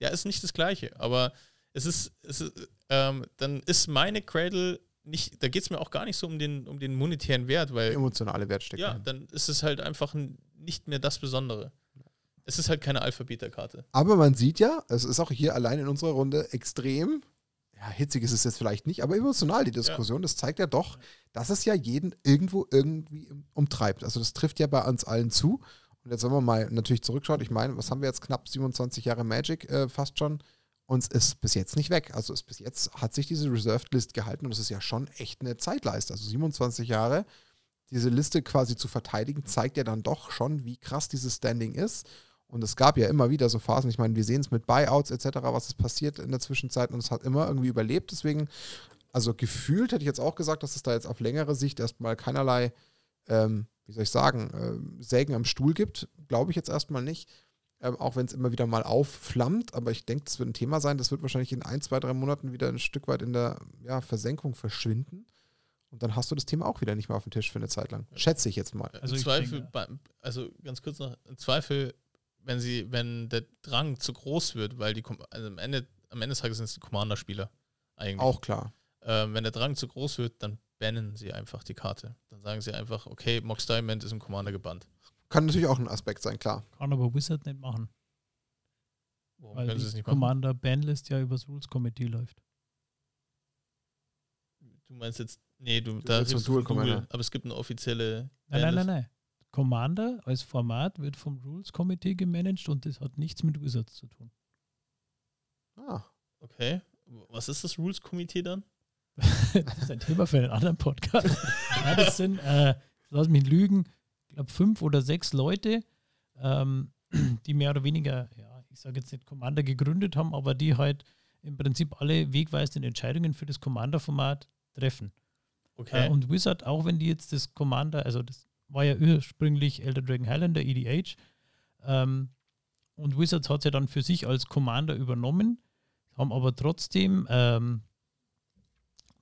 Ja, ist nicht das gleiche, aber es ist, es ist ähm, dann ist meine Cradle nicht, da geht es mir auch gar nicht so um den, um den monetären Wert, weil Emotionale Wert steckt ja, dann ist es halt einfach nicht mehr das Besondere. Es ist halt keine Alpha-Beta-Karte. Aber man sieht ja, es ist auch hier allein in unserer Runde extrem, ja, hitzig ist es jetzt vielleicht nicht, aber emotional die Diskussion. Das zeigt ja doch, dass es ja jeden irgendwo irgendwie umtreibt. Also das trifft ja bei uns allen zu. Und jetzt, wenn man mal natürlich zurückschaut, ich meine, was haben wir jetzt knapp 27 Jahre Magic äh, fast schon? Uns ist bis jetzt nicht weg. Also bis jetzt hat sich diese Reserved List gehalten und das ist ja schon echt eine Zeitleiste. Also 27 Jahre, diese Liste quasi zu verteidigen, zeigt ja dann doch schon, wie krass dieses Standing ist. Und es gab ja immer wieder so Phasen, ich meine, wir sehen es mit Buyouts etc., was ist passiert in der Zwischenzeit und es hat immer irgendwie überlebt. Deswegen, also gefühlt hätte ich jetzt auch gesagt, dass es da jetzt auf längere Sicht erstmal keinerlei, ähm, wie soll ich sagen, ähm, Sägen am Stuhl gibt. Glaube ich jetzt erstmal nicht. Ähm, auch wenn es immer wieder mal aufflammt. Aber ich denke, das wird ein Thema sein. Das wird wahrscheinlich in ein, zwei, drei Monaten wieder ein Stück weit in der ja, Versenkung verschwinden. Und dann hast du das Thema auch wieder nicht mehr auf dem Tisch für eine Zeit lang. Schätze ich jetzt mal. Also Zweifel, denke- also ganz kurz noch, im Zweifel, wenn sie, wenn der Drang zu groß wird, weil die, also am Ende, am Ende des Tages sind es die Commander-Spieler eigentlich. Auch klar. Ähm, wenn der Drang zu groß wird, dann bannen sie einfach die Karte. Dann sagen sie einfach, okay, Mox Diamond ist im Commander gebannt. Kann natürlich auch ein Aspekt sein, klar. Kann aber Wizard nicht machen, Warum weil können sie die es nicht machen? Commander Banlist ja übers Rules Committee läuft. Du meinst jetzt, nee, du, Du da du Dual Commander. aber es gibt eine offizielle Nein, nein, nein, nein. Commander als Format wird vom Rules Committee gemanagt und das hat nichts mit Wizards zu tun. Ah, Okay. Was ist das Rules-Komitee dann? das ist ein Thema für einen anderen Podcast. ja, das sind, äh, lass mich lügen, glaube fünf oder sechs Leute, ähm, die mehr oder weniger, ja, ich sage jetzt nicht Commander gegründet haben, aber die halt im Prinzip alle wegweisenden Entscheidungen für das Commander-Format treffen. Okay. Äh, und Wizard, auch wenn die jetzt das Commander, also das war ja ursprünglich Elder Dragon Highlander, EDH, ähm, und Wizards hat es ja dann für sich als Commander übernommen, haben aber trotzdem ähm,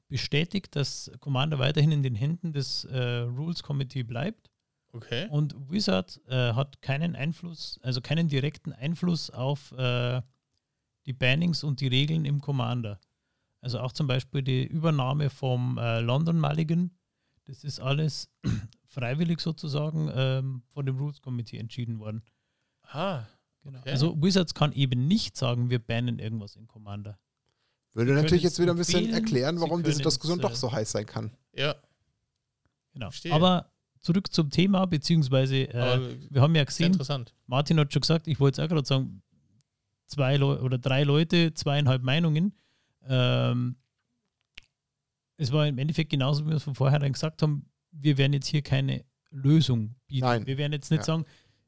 bestätigt, dass Commander weiterhin in den Händen des äh, Rules Committee bleibt. Okay. Und Wizard äh, hat keinen Einfluss, also keinen direkten Einfluss auf äh, die Bannings und die Regeln im Commander. Also auch zum Beispiel die Übernahme vom äh, London Mulligan, das ist alles freiwillig sozusagen ähm, von dem Rules Committee entschieden worden. Ah, Genau. Okay. Also Wizards kann eben nicht sagen, wir bannen irgendwas in Commander. Würde können natürlich jetzt wieder ein bisschen erklären, Sie warum diese Diskussion es, doch äh, so heiß sein kann. Ja, Genau. Verstehe. Aber zurück zum Thema, beziehungsweise äh, wir haben ja gesehen, interessant. Martin hat schon gesagt, ich wollte es auch gerade sagen, zwei Leu oder drei Leute, zweieinhalb Meinungen. Ähm, es war im Endeffekt genauso, wie wir es von vornherein gesagt haben, wir werden jetzt hier keine Lösung bieten. Nein. Wir werden jetzt nicht Ja. sagen,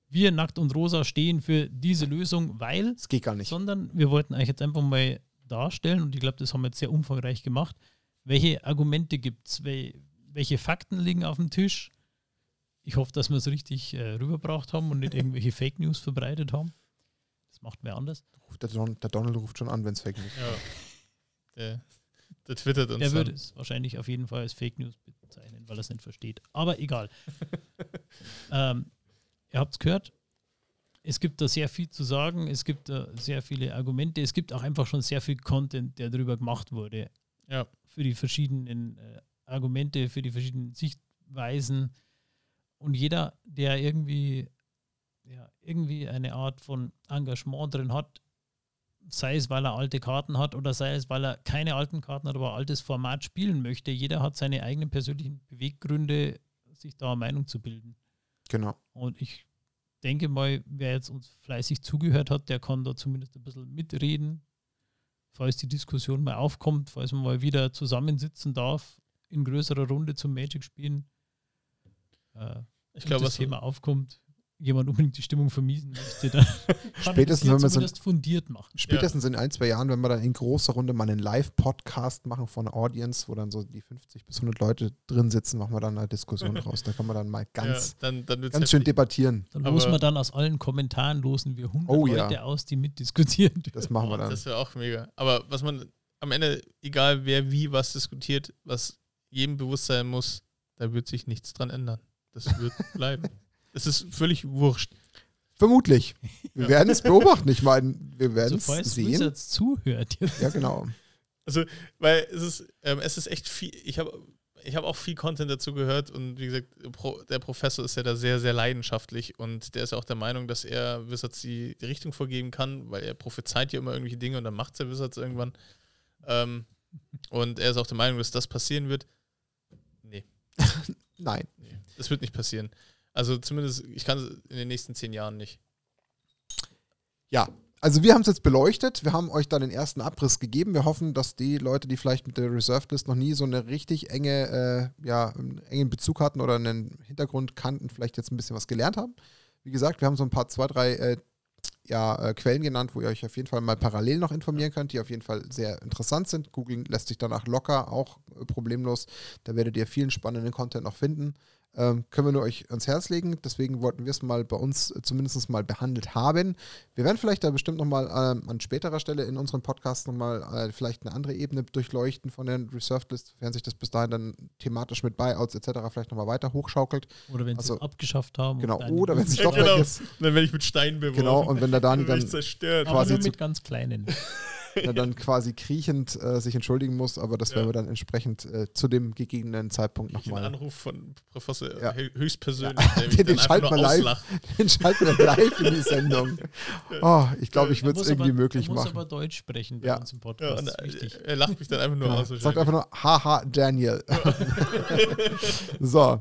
wir nackt und rosa stehen für diese Lösung, weil, Das geht gar nicht. sondern wir wollten euch jetzt einfach mal darstellen, und ich glaube, das haben wir jetzt sehr umfangreich gemacht, welche Argumente gibt es, wel welche Fakten liegen auf dem Tisch. Ich hoffe, dass wir es richtig äh, rübergebracht haben und nicht irgendwelche Fake News verbreitet haben. Das macht mir anders. Der, Don der Donald ruft schon an, wenn es fake ist. Ja. Der, der twittert uns Der würde es wahrscheinlich auf jeden Fall als Fake News bezeichnen, weil er es nicht versteht. Aber egal. ähm, ihr habt es gehört. Es gibt da sehr viel zu sagen. Es gibt da sehr viele Argumente. Es gibt auch einfach schon sehr viel Content, der darüber gemacht wurde. Ja. Für die verschiedenen äh, Argumente, für die verschiedenen Sichtweisen. Und jeder, der irgendwie, ja, irgendwie eine Art von Engagement drin hat, sei es, weil er alte Karten hat oder sei es, weil er keine alten Karten hat, aber ein altes Format spielen möchte. Jeder hat seine eigenen persönlichen Beweggründe, sich da eine Meinung zu bilden. Genau. Und ich denke mal, wer jetzt uns fleißig zugehört hat, der kann da zumindest ein bisschen mitreden, falls die Diskussion mal aufkommt, falls man mal wieder zusammensitzen darf, in größerer Runde zum Magic spielen. Äh, Ich glaube, das was Thema aufkommt, jemand unbedingt die Stimmung vermiesen möchte, dann Spätestens, wenn wir so- fundiert machen. Spätestens in ein, zwei Jahren, wenn wir dann in großer Runde mal einen Live-Podcast machen von einer Audience, wo dann so die 50 bis 100 Leute drin sitzen, machen wir dann eine Diskussion draus. Da kann man dann mal ganz, ja, dann, dann ganz schön debattieren. Dann Aber- losen wir dann aus allen Kommentaren, losen wir 100 Oh ja. Leute aus, die mitdiskutieren. Das machen wir Oh, dann. Das wäre auch mega. Aber was man am Ende, egal wer wie was diskutiert, was jedem bewusst sein muss, da wird sich nichts dran ändern. Das wird bleiben. Das ist völlig wurscht. Vermutlich. Wir Ja. werden es beobachten. Ich meine, wir werden Also, es falls sehen. Wizards zuhört, jetzt. Ja, genau. Weil es ist, ähm, es ist echt viel, ich habe ich hab auch viel Content dazu gehört und wie gesagt, der Professor ist ja da sehr, sehr leidenschaftlich und der ist ja auch der Meinung, dass er Wizards die, die Richtung vorgeben kann, weil er prophezeit ja immer irgendwelche Dinge und dann macht es ja Wizards irgendwann. Ähm, und er ist auch der Meinung, dass das passieren wird. Nee, Nein. nee, das wird nicht passieren. Also zumindest, ich kann es in den nächsten zehn Jahren nicht. Ja, also wir haben es jetzt beleuchtet. Wir haben euch dann den ersten Abriss gegeben. Wir hoffen, dass die Leute, die vielleicht mit der Reserved List noch nie so eine richtig enge, äh, ja, einen engen Bezug hatten oder einen Hintergrund kannten, vielleicht jetzt ein bisschen was gelernt haben. Wie gesagt, wir haben so ein paar, zwei, drei äh, ja, äh, Quellen genannt, wo ihr euch auf jeden Fall mal parallel noch informieren könnt, die auf jeden Fall sehr interessant sind. Googeln lässt sich danach locker, auch äh, problemlos. Da werdet ihr vielen spannenden Content noch finden. Ähm, können wir nur euch ans Herz legen. Deswegen wollten wir es mal bei uns äh, zumindest mal behandelt haben. Wir werden vielleicht da bestimmt nochmal ähm, an späterer Stelle in unserem Podcast nochmal äh, vielleicht eine andere Ebene durchleuchten von der Reserved List, sofern sich das bis dahin dann thematisch mit Buyouts etc. vielleicht nochmal weiter hochschaukelt. Oder wenn Also- sie es abgeschafft haben. Genau. Oder wenn es doch genau. weg ist. Und dann werde ich mit Steinen beworfen. Genau. Und wenn der Dani dann zerstört. aber quasi nur zu- mit ganz kleinen. der dann quasi kriechend äh, sich entschuldigen muss, aber das Ja. werden wir dann entsprechend äh, zu dem gegebenen Zeitpunkt nochmal. Anruf von Professor Ja. hö- höchstpersönlich, Ja. Den einfach schalten nur wir live. Den schalten wir live in die Sendung. Oh, ich glaube, ich Er würde es irgendwie aber, möglich er muss machen. aber Deutsch sprechen bei Ja. uns im Ja, Podcast. äh, er lacht mich dann einfach nur aus. Sagt einfach nur, haha, Daniel. so,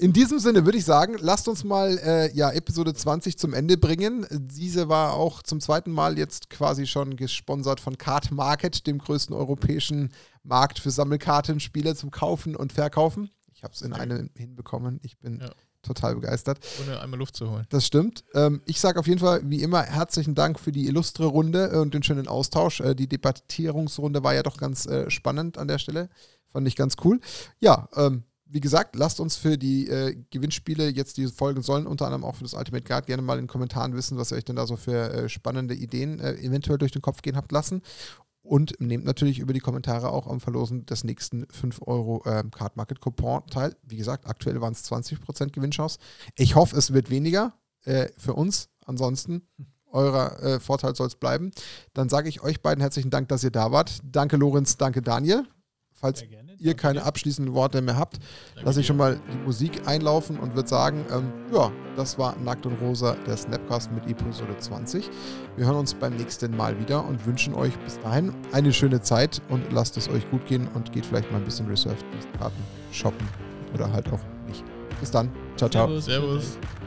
in diesem Sinne würde ich sagen, lasst uns mal äh, ja, Episode 20 zum Ende bringen. Diese war auch zum zweiten Mal jetzt quasi schon gesponsert von Card Market, dem größten europäischen Markt für Sammelkartenspiele zum Kaufen und Verkaufen. Ich habe es in einem hinbekommen. Ich bin Ja. total begeistert. ohne einmal Luft zu holen. Das stimmt. Ähm, ich sage auf jeden Fall, wie immer, herzlichen Dank für die illustre Runde äh, und den schönen Austausch. Äh, die Debattierungsrunde war ja doch ganz äh, spannend an der Stelle. Fand ich ganz cool. Ja, ähm, wie gesagt, lasst uns für die äh, Gewinnspiele jetzt die folgen sollen, unter anderem auch für das Ultimate Guard, gerne mal in den Kommentaren wissen, was ihr euch denn da so für äh, spannende Ideen äh, eventuell durch den Kopf gehen habt lassen. Und nehmt natürlich über die Kommentare auch am Verlosen des nächsten 5 Euro ähm, Card Market Coupon teil. Wie gesagt, aktuell waren es 20% Gewinnchance. Ich hoffe, es wird weniger äh, für uns. Ansonsten, eurer äh, Vorteil soll es bleiben. Dann sage ich euch beiden herzlichen Dank, dass ihr da wart. Danke, Lorenz. Danke, Daniel. Falls Sehr gerne. Ihr keine abschließenden Worte mehr habt, lasse ich schon mal die Musik einlaufen und würde sagen, ähm, ja, das war Nackt und Rosa, der Snapcast mit Episode 20. Wir hören uns beim nächsten Mal wieder und wünschen euch bis dahin eine schöne Zeit und lasst es euch gut gehen und geht vielleicht mal ein bisschen Reserved Karten shoppen oder halt auch nicht. Bis dann. Ciao, ciao. Servus. Servus.